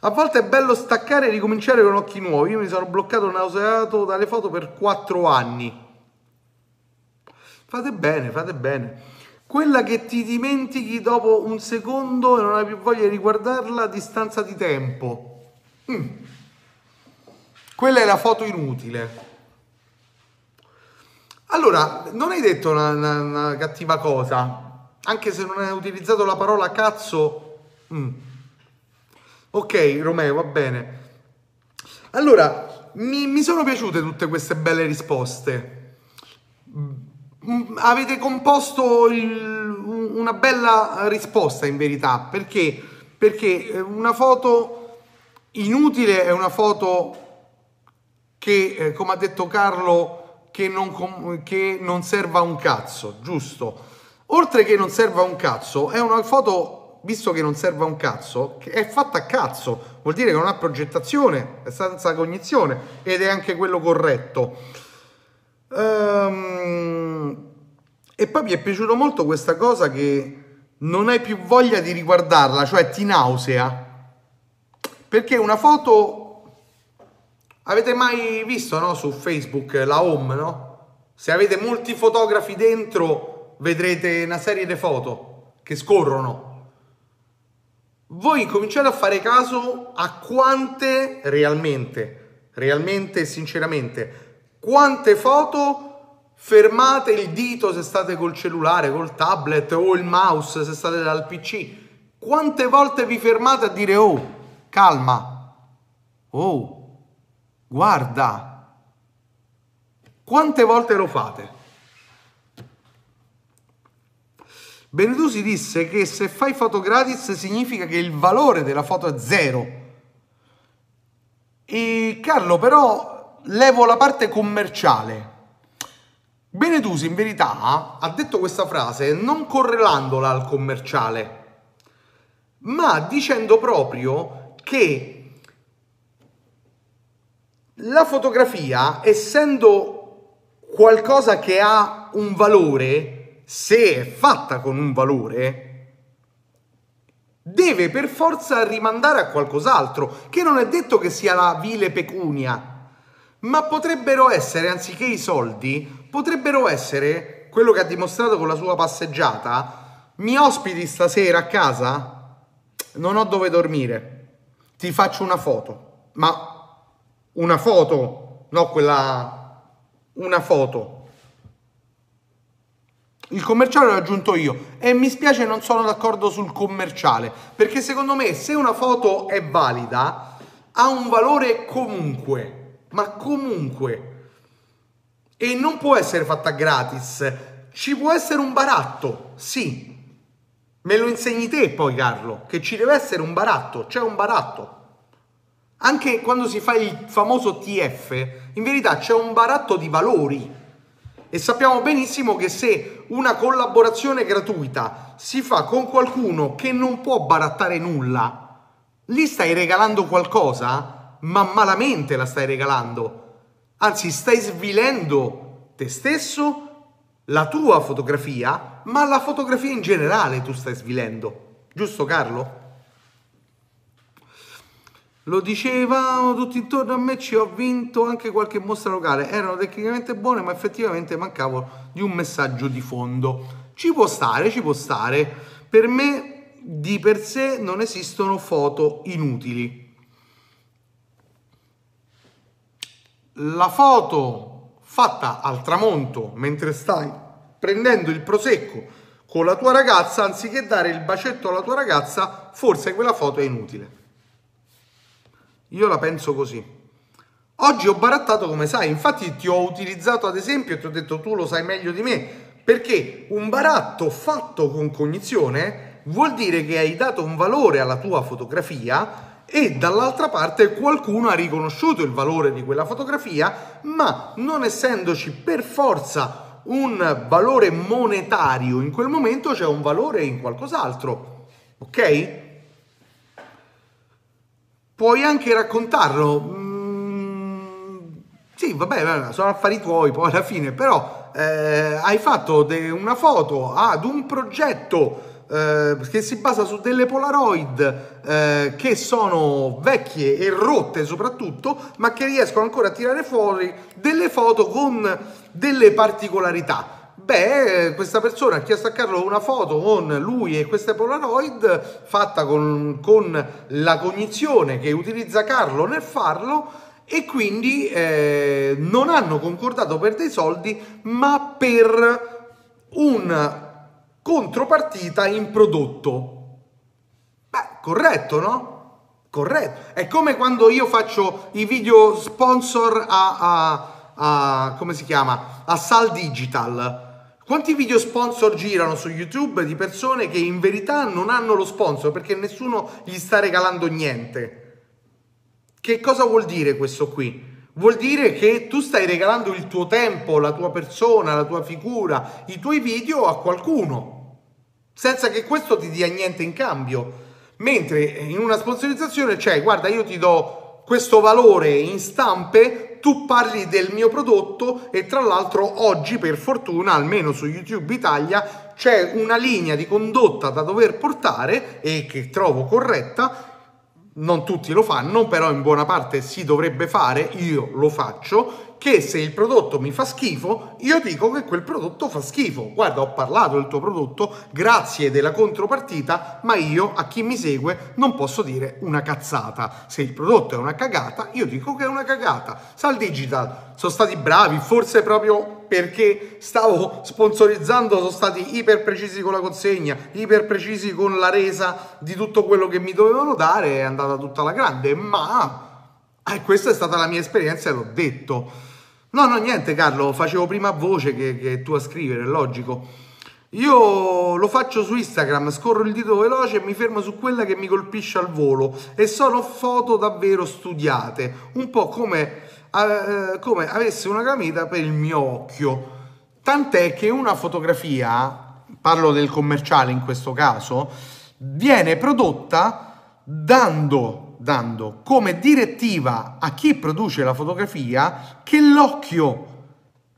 A volte è bello staccare e ricominciare con occhi nuovi. Io mi sono bloccato nauseato dalle foto per quattro anni. Fate bene, fate bene quella che ti dimentichi dopo un secondo e non hai più voglia di riguardarla a distanza di tempo. Mm. Quella è la foto inutile. Allora, non hai detto una, una, una cattiva cosa, anche se non hai utilizzato la parola cazzo. Mm. Ok, Romeo, va bene. Allora, mi, mi sono piaciute tutte queste belle risposte avete composto il, una bella risposta in verità. Perché? Perché eh, una foto inutile è una foto che eh, come ha detto Carlo che non, che non serva un cazzo giusto? Oltre che non serva un cazzo è una foto visto che non serve un cazzo è fatta a cazzo. Vuol dire che non ha progettazione è senza cognizione ed è anche quello corretto Um, e poi mi è piaciuto molto questa cosa che non hai più voglia di riguardarla, cioè ti nausea. Perché una foto Avete mai visto no, su Facebook la home, no? Se avete molti fotografi dentro, vedrete una serie di foto che scorrono. Voi cominciate a fare caso a quante realmente, realmente e sinceramente, quante foto fermate il dito se state col cellulare, col tablet o il mouse se state dal PC. Quante volte vi fermate a dire oh, calma, oh, guarda. Quante volte lo fate? Benedusi disse che se fai foto gratis significa che il valore della foto è zero. E Carlo però levo la parte commerciale. Benedusi in verità ha detto questa frase non correlandola al commerciale, ma dicendo proprio che la fotografia, essendo qualcosa che ha un valore, se è fatta con un valore, deve per forza rimandare a qualcos'altro, che non è detto che sia la vile pecunia, ma potrebbero essere, anziché i soldi, potrebbero essere quello che ha dimostrato con la sua passeggiata. Mi ospiti stasera a casa? Non ho dove dormire. Ti faccio una foto. Ma una foto, no quella... Una foto. Il commerciale l'ho aggiunto io e mi spiace non sono d'accordo sul commerciale perché secondo me se una foto è valida ha un valore comunque, ma comunque e non può essere fatta gratis. Ci può essere un baratto, sì. Me lo insegni te poi Carlo, che ci deve essere un baratto, c'è un baratto. Anche quando si fa il famoso TF, in verità c'è un baratto di valori. E sappiamo benissimo che se una collaborazione gratuita si fa con qualcuno che non può barattare nulla, lì stai regalando qualcosa, ma malamente la stai regalando Anzi, stai svilendo te stesso, la tua fotografia, ma la fotografia in generale tu stai svilendo. Giusto Carlo? Lo dicevano tutti intorno a me, ci ho vinto anche qualche mostra locale. Erano tecnicamente buone, ma effettivamente mancavo di un messaggio di fondo. Ci può stare, ci può stare. Per me di per sé non esistono foto inutili. La foto fatta al tramonto mentre stai prendendo il prosecco con la tua ragazza, anziché dare il bacetto alla tua ragazza, forse quella foto è inutile. Io la penso così. Oggi ho barattato come sai, infatti ti ho utilizzato ad esempio e ti ho detto tu lo sai meglio di me, perché un baratto fatto con cognizione vuol dire che hai dato un valore alla tua fotografia e dall'altra parte qualcuno ha riconosciuto il valore di quella fotografia, ma non essendoci per forza un valore monetario in quel momento, c'è un valore in qualcos'altro. Ok? Puoi anche raccontarlo. Mm, sì, vabbè, sono affari tuoi poi alla fine, però eh, hai fatto de- una foto ad un progetto eh, che si basa su delle Polaroid eh, che sono vecchie e rotte soprattutto, ma che riescono ancora a tirare fuori delle foto con delle particolarità. Beh, questa persona ha chiesto a Carlo una foto con lui e queste Polaroid fatta con, con la cognizione che utilizza Carlo nel farlo e quindi eh, non hanno concordato per dei soldi ma per un contropartita in prodotto. Beh, corretto, no? Corretto. È come quando io faccio i video sponsor a, a, a come si chiama? A Sal Digital. Quanti video sponsor girano su YouTube di persone che in verità non hanno lo sponsor perché nessuno gli sta regalando niente? Che cosa vuol dire questo qui? Vuol dire che tu stai regalando il tuo tempo, la tua persona, la tua figura, i tuoi video a qualcuno senza che questo ti dia niente in cambio. Mentre in una sponsorizzazione c'è, guarda, io ti do questo valore in stampe, tu parli del mio prodotto e tra l'altro oggi per fortuna, almeno su YouTube Italia, c'è una linea di condotta da dover portare e che trovo corretta non tutti lo fanno, però in buona parte si dovrebbe fare, io lo faccio, che se il prodotto mi fa schifo, io dico che quel prodotto fa schifo. Guarda, ho parlato del tuo prodotto, grazie della contropartita, ma io a chi mi segue non posso dire una cazzata. Se il prodotto è una cagata, io dico che è una cagata. Sal Digital sono stati bravi, forse proprio perché stavo sponsorizzando, sono stati iper precisi con la consegna, iper precisi con la resa di tutto quello che mi dovevano dare, è andata tutta la grande, ma eh, questa è stata la mia esperienza e l'ho detto. No, no, niente Carlo, facevo prima voce che, che tu a scrivere, è logico. Io lo faccio su Instagram, scorro il dito veloce e mi fermo su quella che mi colpisce al volo e sono foto davvero studiate, un po' come, eh, come avessi una camita per il mio occhio. Tant'è che una fotografia, parlo del commerciale in questo caso, viene prodotta dando dando come direttiva a chi produce la fotografia che l'occhio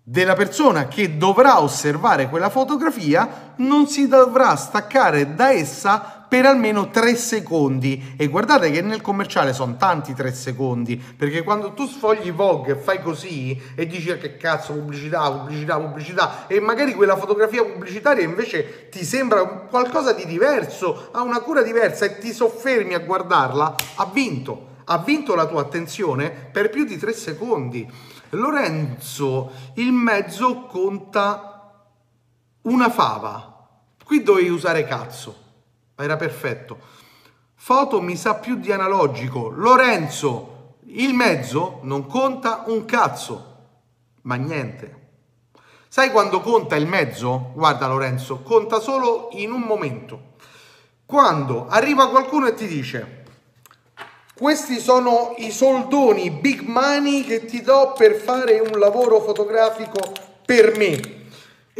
della persona che dovrà osservare quella fotografia non si dovrà staccare da essa per almeno 3 secondi. E guardate che nel commerciale sono tanti 3 secondi perché quando tu sfogli Vogue e fai così e dici ah, che cazzo pubblicità pubblicità pubblicità e magari quella fotografia pubblicitaria invece ti sembra qualcosa di diverso ha una cura diversa e ti soffermi a guardarla ha vinto ha vinto la tua attenzione per più di 3 secondi. Lorenzo il mezzo conta una fava. Qui dovevi usare cazzo era perfetto. Foto mi sa più di analogico. Lorenzo, il mezzo non conta un cazzo, ma niente. Sai quando conta il mezzo? Guarda Lorenzo, conta solo in un momento. Quando arriva qualcuno e ti dice questi sono i soldoni big money che ti do per fare un lavoro fotografico per me.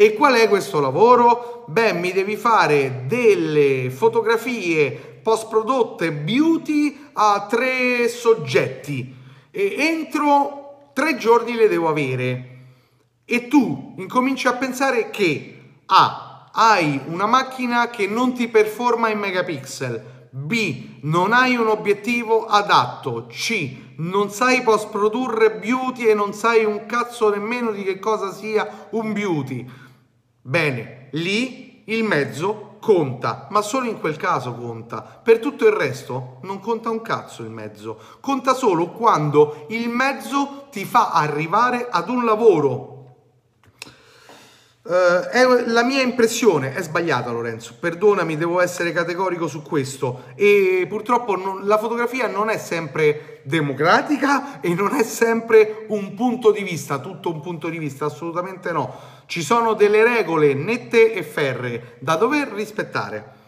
E qual è questo lavoro? Beh, mi devi fare delle fotografie post prodotte beauty a tre soggetti e entro tre giorni le devo avere. E tu incominci a pensare che A. Hai una macchina che non ti performa in megapixel. B. Non hai un obiettivo adatto. C non sai post produrre beauty e non sai un cazzo nemmeno di che cosa sia un beauty. Bene, lì il mezzo conta, ma solo in quel caso conta. Per tutto il resto non conta un cazzo il mezzo. Conta solo quando il mezzo ti fa arrivare ad un lavoro. Uh, è la mia impressione è sbagliata Lorenzo, perdonami, devo essere categorico su questo. E purtroppo non, la fotografia non è sempre democratica e non è sempre un punto di vista, tutto un punto di vista, assolutamente no. Ci sono delle regole nette e ferre da dover rispettare.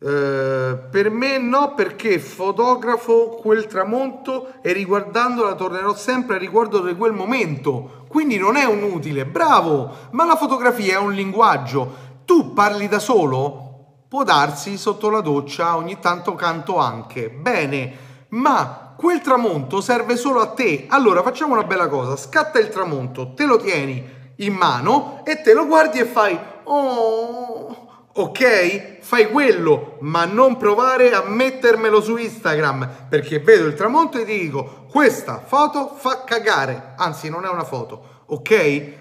Uh, per me no, perché fotografo quel tramonto e riguardandola tornerò sempre a riguardo di quel momento. Quindi non è un utile, bravo, ma la fotografia è un linguaggio. Tu parli da solo? Può darsi sotto la doccia, ogni tanto canto anche. Bene, ma quel tramonto serve solo a te. Allora facciamo una bella cosa, scatta il tramonto, te lo tieni in mano e te lo guardi e fai oh ok? Fai quello ma non provare a mettermelo su Instagram perché vedo il tramonto e ti dico questa foto fa cagare anzi non è una foto ok?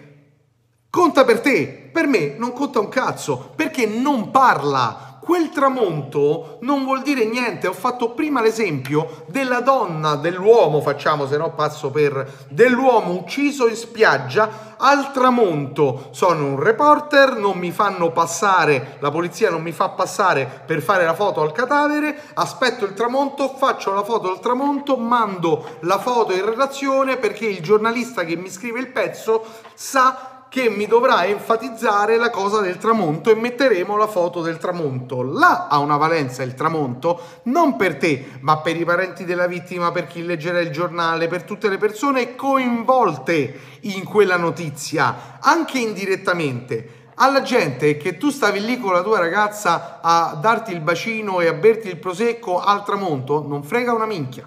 Conta per te per me non conta un cazzo perché non parla quel tramonto non vuol dire niente. Ho fatto prima l'esempio della donna, dell'uomo, facciamo se no passo per dell'uomo ucciso in spiaggia al tramonto. Sono un reporter, non mi fanno passare, la polizia non mi fa passare per fare la foto al cadavere, aspetto il tramonto, faccio la foto al tramonto, mando la foto in redazione perché il giornalista che mi scrive il pezzo sa che mi dovrà enfatizzare la cosa del tramonto e metteremo la foto del tramonto. Là ha una valenza il tramonto, non per te, ma per i parenti della vittima, per chi leggerà il giornale, per tutte le persone coinvolte in quella notizia, anche indirettamente. Alla gente che tu stavi lì con la tua ragazza a darti il bacino e a berti il prosecco al tramonto, non frega una minchia.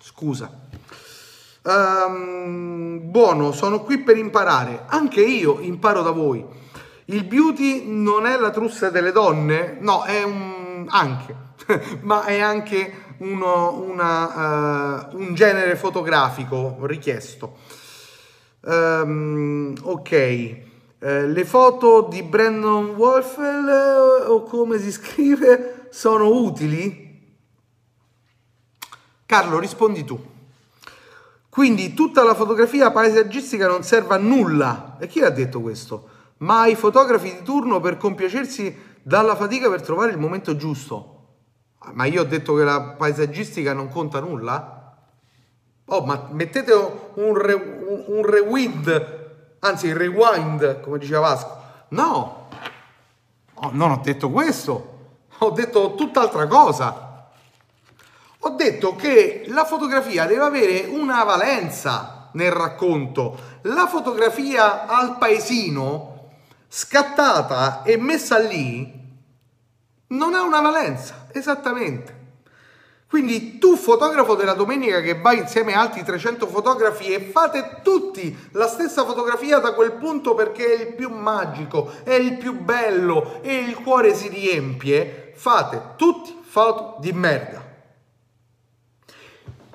Scusa. Um, buono, sono qui per imparare. Anche io imparo da voi. Il beauty non è la trussa delle donne? No, è un... anche. *laughs* Ma è anche uno, una, uh, un genere fotografico richiesto. Um, ok. Uh, le foto di Brandon Wolfel uh, o come si *laughs* scrive sono utili? Carlo, rispondi tu. Quindi tutta la fotografia paesaggistica non serve a nulla. E chi ha detto questo? Ma ai fotografi di turno per compiacersi dalla fatica per trovare il momento giusto. Ma io ho detto che la paesaggistica non conta nulla? Oh, ma mettete un, re, un, un rewind, anzi il rewind, come diceva Vasco. No, oh, non ho detto questo. Ho detto tutt'altra cosa ho detto che la fotografia deve avere una valenza nel racconto. La fotografia al paesino, scattata e messa lì, non ha una valenza, esattamente. Quindi tu fotografo della domenica che vai insieme a altri 300 fotografi e fate tutti la stessa fotografia da quel punto perché è il più magico, è il più bello e il cuore si riempie, fate tutti foto di merda.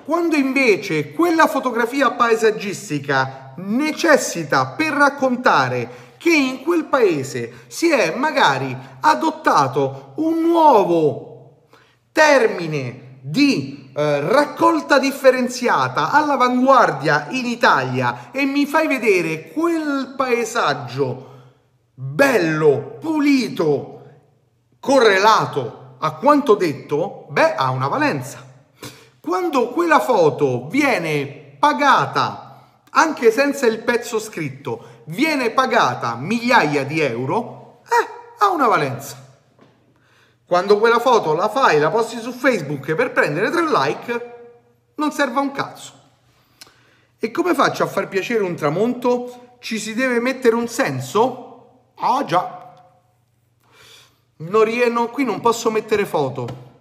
Quando invece quella fotografia paesaggistica necessita per raccontare che in quel paese si è magari adottato un nuovo termine di eh, raccolta differenziata all'avanguardia in Italia e mi fai vedere quel paesaggio bello, pulito, correlato a quanto detto, beh, ha una valenza. Quando quella foto viene pagata, anche senza il pezzo scritto, viene pagata migliaia di euro, eh, ha una valenza. Quando quella foto la fai, la posti su Facebook per prendere tre like, non serve a un cazzo. E come faccio a far piacere un tramonto? Ci si deve mettere un senso? Ah già. Non rieno, qui non posso mettere foto.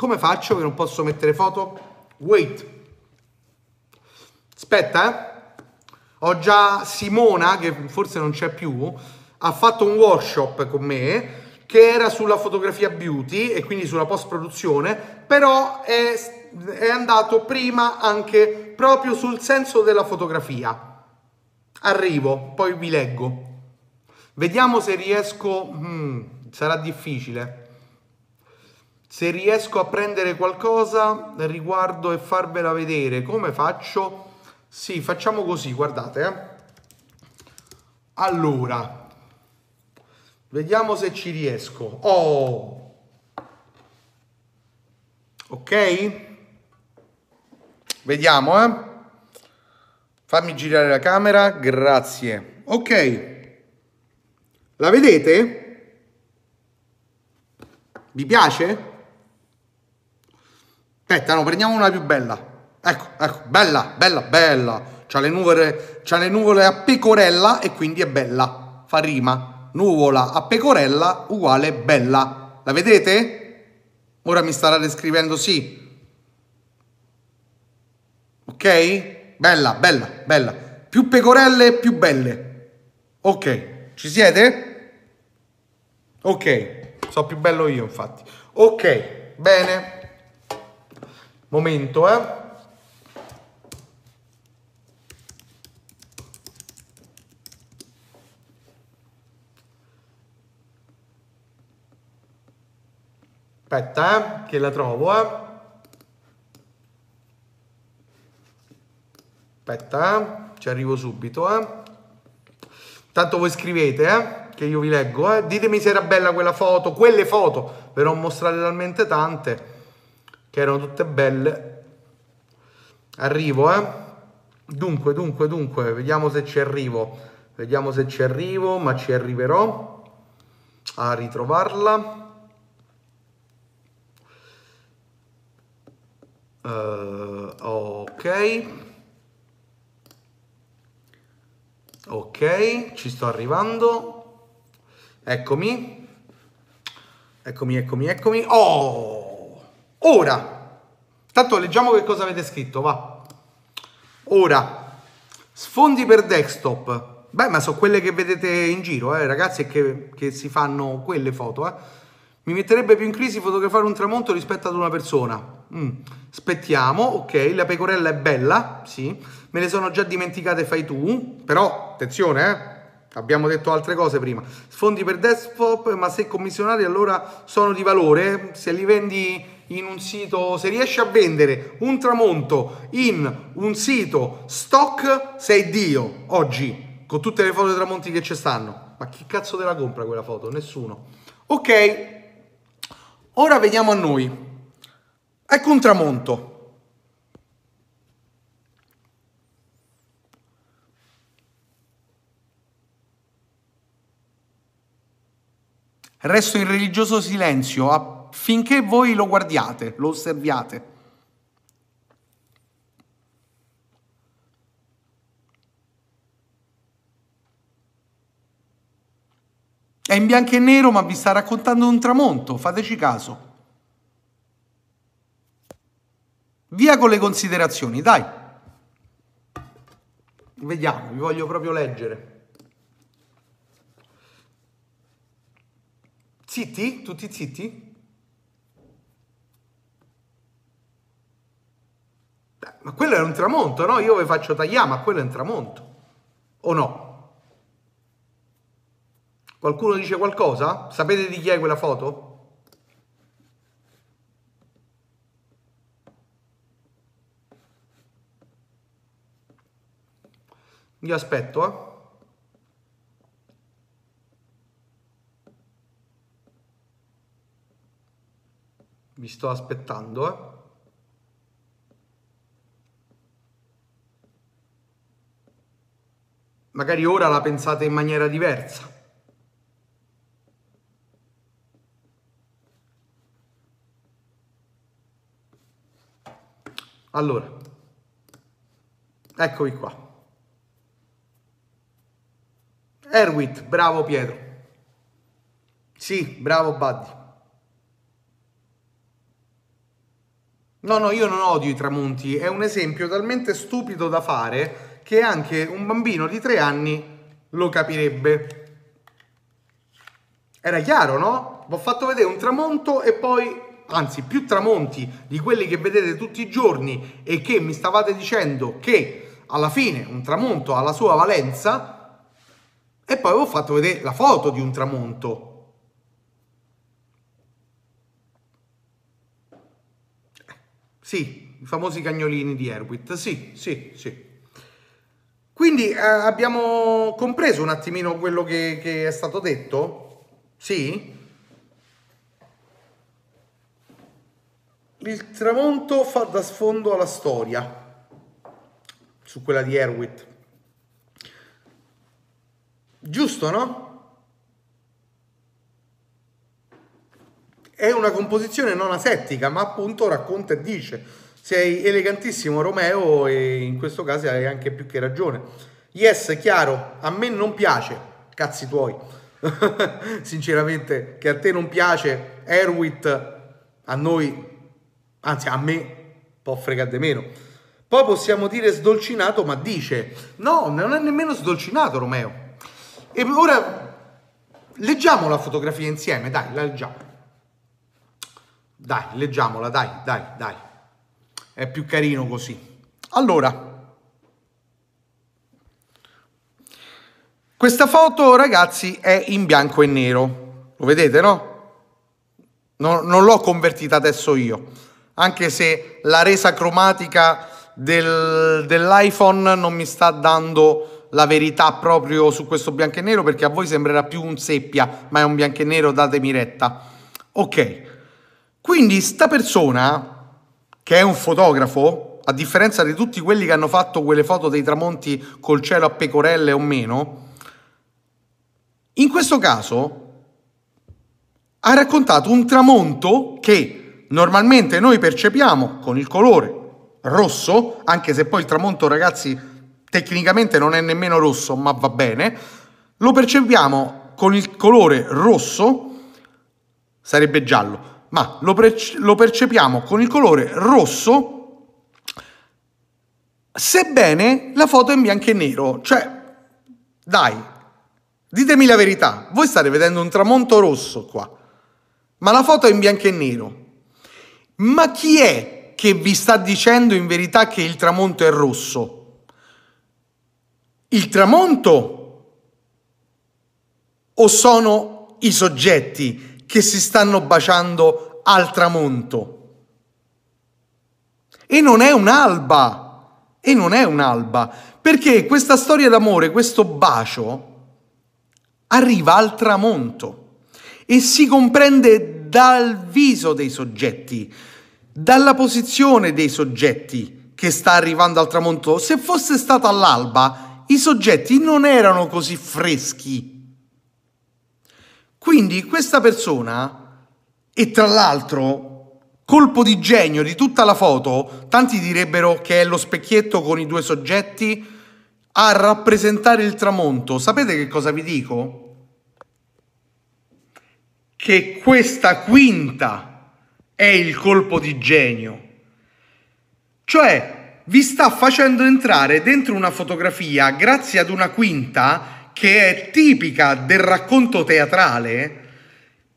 Come faccio che non posso mettere foto? Wait. Aspetta, eh. Ho già Simona, che forse non c'è più, ha fatto un workshop con me che era sulla fotografia beauty e quindi sulla post produzione, però è, è andato prima anche proprio sul senso della fotografia. Arrivo, poi vi leggo. Vediamo se riesco... Hmm, sarà difficile se riesco a prendere qualcosa riguardo e farvela vedere. Come faccio? Sì facciamo così guardate eh. allora vediamo se ci riesco. Oh! Ok? Vediamo eh. Fammi girare la camera grazie. Ok. La vedete? Vi piace Aspetta, no, prendiamo una più bella. Ecco, ecco, bella, bella, bella. C'ha le nuvole, c'ha le nuvole a pecorella e quindi è bella. Fa rima. Nuvola a pecorella uguale bella. La vedete? Ora mi starà descrivendo sì. Ok? Bella, bella, bella. Più pecorelle, più belle. Ok, ci siete? Ok, so più bello io infatti. Ok, bene. Momento, eh. Aspetta, eh, che la trovo, eh. Aspetta, eh. ci arrivo subito, eh. Tanto voi scrivete, eh, che io vi leggo, eh. Ditemi se era bella quella foto, quelle foto, ve ne ho mostrate talmente tante che erano tutte belle. Arrivo, eh? Dunque, dunque, dunque, vediamo se ci arrivo. Vediamo se ci arrivo, ma ci arriverò a ritrovarla. Uh, ok. Ok, ci sto arrivando. Eccomi. Eccomi, eccomi, eccomi. Oh! Ora, tanto leggiamo che cosa avete scritto, va. Ora, sfondi per desktop. Beh, ma sono quelle che vedete in giro, eh, ragazzi, che, che si fanno quelle foto, eh. Mi metterebbe più in crisi fotografare un tramonto rispetto ad una persona. Mm. Aspettiamo, ok, la pecorella è bella, sì, me le sono già dimenticate, fai tu, però attenzione, eh, abbiamo detto altre cose prima. Sfondi per desktop, ma se commissionati allora sono di valore, se li vendi in un sito, se riesci a vendere un tramonto in un sito stock, sei Dio oggi, con tutte le foto dei tramonti che ci stanno. Ma chi cazzo te la compra quella foto? Nessuno. Ok, ora veniamo a noi. Ecco un tramonto. Resto in religioso silenzio affinché voi lo guardiate, lo osserviate. È in bianco e nero, ma vi sta raccontando un tramonto, fateci caso. Via con le considerazioni, dai. Vediamo, vi voglio proprio leggere. Zitti? Tutti zitti? Ma quello è un tramonto, no? Io vi faccio tagliare, ma quello è un tramonto. O no? Qualcuno dice qualcosa? Sapete di chi è quella foto? Io aspetto, eh. Vi sto aspettando, eh. Magari ora la pensate in maniera diversa. Allora, eccovi qua. Erwit, bravo Pietro. Sì, bravo Buddy. No, no, io non odio i tramonti, è un esempio talmente stupido da fare che anche un bambino di tre anni lo capirebbe. Era chiaro, no? Vi ho fatto vedere un tramonto e poi, anzi, più tramonti di quelli che vedete tutti i giorni e che mi stavate dicendo che alla fine un tramonto ha la sua valenza, e poi ho fatto vedere la foto di un tramonto. Sì, i famosi cagnolini di Erwit. Sì, sì, sì. Quindi eh, abbiamo compreso un attimino quello che, che è stato detto? Sì? Il tramonto fa da sfondo alla storia su quella di Erwit. Giusto, no? È una composizione non asettica, ma appunto racconta e dice. Sei elegantissimo Romeo e in questo caso hai anche più che ragione. Yes, chiaro, a me non piace, cazzi tuoi. *laughs* Sinceramente, che a te non piace Erwit, a noi, anzi a me, può fregare di meno. Poi possiamo dire sdolcinato, ma dice, no, non è nemmeno sdolcinato Romeo. E ora leggiamo la fotografia insieme, dai, la leggiamo. Dai, leggiamola, dai, dai, dai. È più carino così. Allora, questa foto, ragazzi, è in bianco e nero. Lo vedete, no? Non, non l'ho convertita adesso io, anche se la resa cromatica del, dell'iPhone non mi sta dando la verità proprio su questo bianco e nero perché a voi sembrerà più un seppia, ma è un bianco e nero, datemi retta. Ok, quindi sta persona, che è un fotografo, a differenza di tutti quelli che hanno fatto quelle foto dei tramonti col cielo a pecorelle o meno, in questo caso ha raccontato un tramonto che normalmente noi percepiamo con il colore rosso, anche se poi il tramonto, ragazzi, tecnicamente non è nemmeno rosso, ma va bene, lo percepiamo con il colore rosso, sarebbe giallo, ma lo, perce- lo percepiamo con il colore rosso sebbene la foto è in bianco e nero. Cioè, dai, ditemi la verità, voi state vedendo un tramonto rosso qua. ma la foto è in bianco e nero. Ma chi è che vi sta dicendo in verità che il tramonto è rosso? Il tramonto o sono i soggetti che si stanno baciando al tramonto? E non è un'alba, e non è un'alba, perché questa storia d'amore, questo bacio, arriva al tramonto e si comprende dal viso dei soggetti, dalla posizione dei soggetti che sta arrivando al tramonto. Se fosse stato all'alba, i soggetti non erano così freschi. Quindi questa persona, e tra l'altro colpo di genio di tutta la foto, tanti direbbero che è lo specchietto con i due soggetti a rappresentare il tramonto. Sapete che cosa vi dico? Che questa quinta è il colpo di genio. Cioè, vi sta facendo entrare dentro una fotografia grazie ad una quinta che è tipica del racconto teatrale,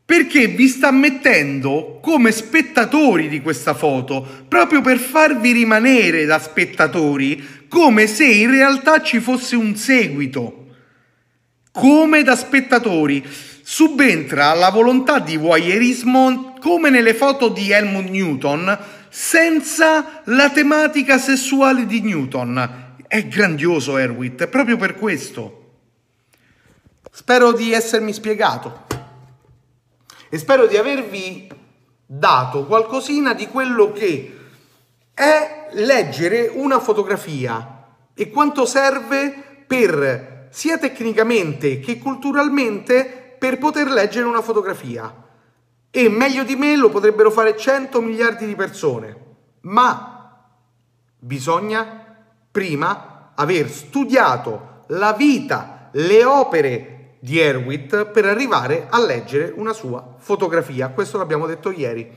perché vi sta mettendo come spettatori di questa foto, proprio per farvi rimanere da spettatori, come se in realtà ci fosse un seguito. Come da spettatori. Subentra la volontà di voyeurismo come nelle foto di Helmut Newton, senza la tematica sessuale di Newton. È grandioso Erwitt, proprio per questo. Spero di essermi spiegato e spero di avervi dato qualcosina di quello che è leggere una fotografia e quanto serve per sia tecnicamente che culturalmente per poter leggere una fotografia. E meglio di me lo potrebbero fare 100 miliardi di persone, ma bisogna prima aver studiato la vita, le opere di Erwitt per arrivare a leggere una sua fotografia. Questo l'abbiamo detto ieri.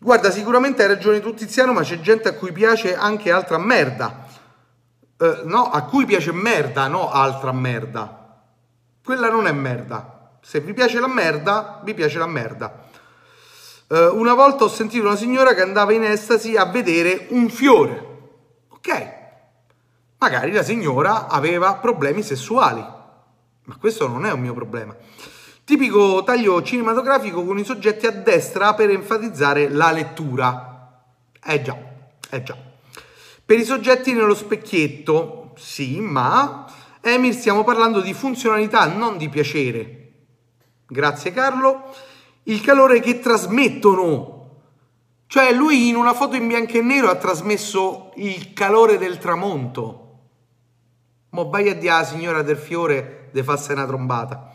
Guarda, sicuramente hai ragione tu Tiziano, ma c'è gente a cui piace anche altra merda. Eh, no, a cui piace merda, no altra merda. Quella non è merda. Se vi piace la merda, vi piace la merda. Eh, una volta ho sentito una signora che andava in estasi a vedere un fiore. Ok, magari la signora aveva problemi sessuali ma questo non è un mio problema. Tipico taglio cinematografico con i soggetti a destra per enfatizzare la lettura. Eh già, eh già. Per i soggetti nello specchietto, sì, ma Emir stiamo parlando di funzionalità, non di piacere. Grazie Carlo. Il calore che trasmettono. Cioè lui in una foto in bianco e nero ha trasmesso il calore del tramonto. Mo vai a alla signora del fiore de farsi una trombata.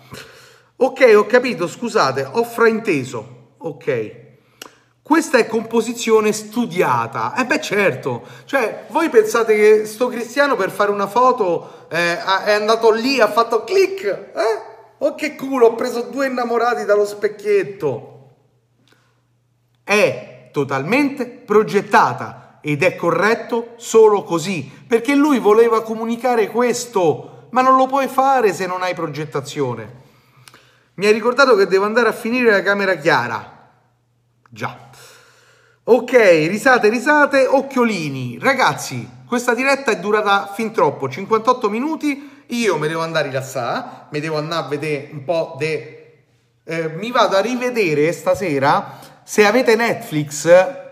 Ok, ho capito, scusate, ho frainteso. Ok. Questa è composizione studiata. Eh beh, certo. Cioè, voi pensate che sto cristiano per fare una foto eh, è andato lì, ha fatto click? Eh? Oh che culo, ho preso due innamorati dallo specchietto. È totalmente progettata ed è corretto solo così, perché lui voleva comunicare questo ma non lo puoi fare se non hai progettazione. Mi hai ricordato che devo andare a finire la camera chiara. Già. Ok, risate, risate, occhiolini. Ragazzi, questa diretta è durata fin troppo, 58 minuti. Io mi devo andare a rilassare, mi devo andare a vedere un po' de... Eh, mi vado a rivedere stasera, se avete Netflix,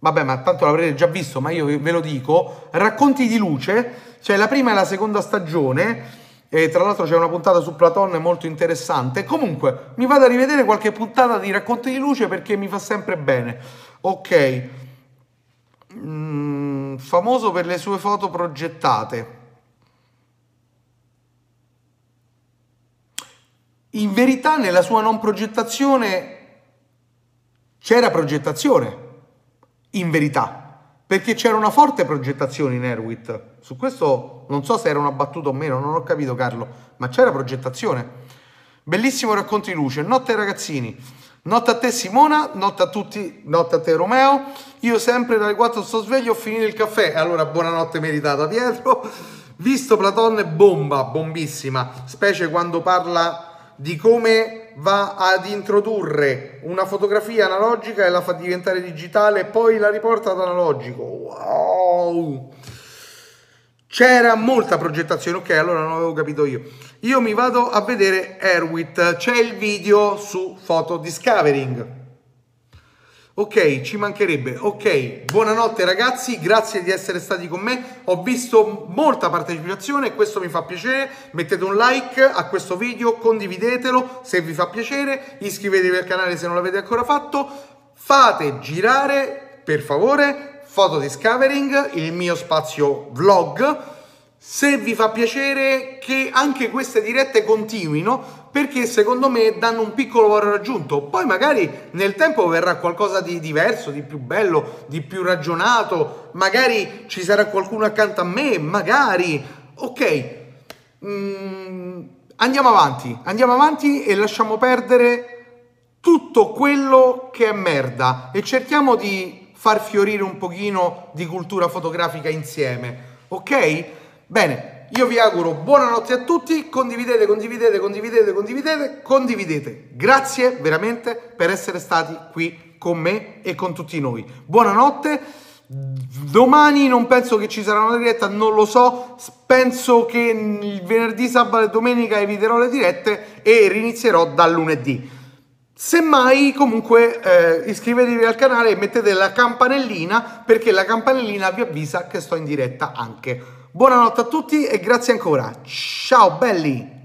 vabbè ma tanto l'avrete già visto, ma io ve lo dico, Racconti di luce, cioè la prima e la seconda stagione, e tra l'altro c'è una puntata su Platone molto interessante. Comunque, mi vado a rivedere qualche puntata di Racconti di Luce perché mi fa sempre bene. Ok. Mm, famoso per le sue foto progettate. In verità nella sua non progettazione c'era progettazione, in verità perché c'era una forte progettazione in Airwit. Su questo non so se era una battuta o meno, non ho capito Carlo, ma c'era progettazione. Bellissimo racconto di luce. Notte ragazzini. Notte a te Simona, notte a tutti, notte a te Romeo. Io sempre dalle 4 sto sveglio, ho finito il caffè. Allora buonanotte meritata Pietro. Visto Platone bomba, bombissima, specie quando parla di come va ad introdurre una fotografia analogica e la fa diventare digitale, poi la riporta ad analogico. Wow! C'era molta progettazione, ok, allora non avevo capito io. Io mi vado a vedere Airwit, c'è il video su Photo Discovering. Ok, ci mancherebbe. Ok, buonanotte ragazzi, grazie di essere stati con me. Ho visto molta partecipazione e questo mi fa piacere. Mettete un like a questo video, condividetelo se vi fa piacere, iscrivetevi al canale se non l'avete ancora fatto. Fate girare, per favore, Photo Discovering, il mio spazio vlog. Se vi fa piacere che anche queste dirette continuino, perché secondo me danno un piccolo valore aggiunto. Poi magari nel tempo verrà qualcosa di diverso, di più bello, di più ragionato, magari ci sarà qualcuno accanto a me, magari. Ok, mm, andiamo avanti, andiamo avanti e lasciamo perdere tutto quello che è merda e cerchiamo di far fiorire un pochino di cultura fotografica insieme, ok? Bene, io vi auguro buonanotte a tutti, condividete, condividete, condividete, condividete, condividete. Grazie veramente per essere stati qui con me e con tutti noi. Buonanotte. Domani non penso che ci sarà una diretta, non lo so, penso che il venerdì, sabato e domenica eviterò le dirette e rinizierò dal lunedì. Semmai comunque eh, iscrivetevi al canale e mettete la campanellina perché la campanellina vi avvisa che sto in diretta anche. Buonanotte a tutti e grazie ancora. Ciao belli!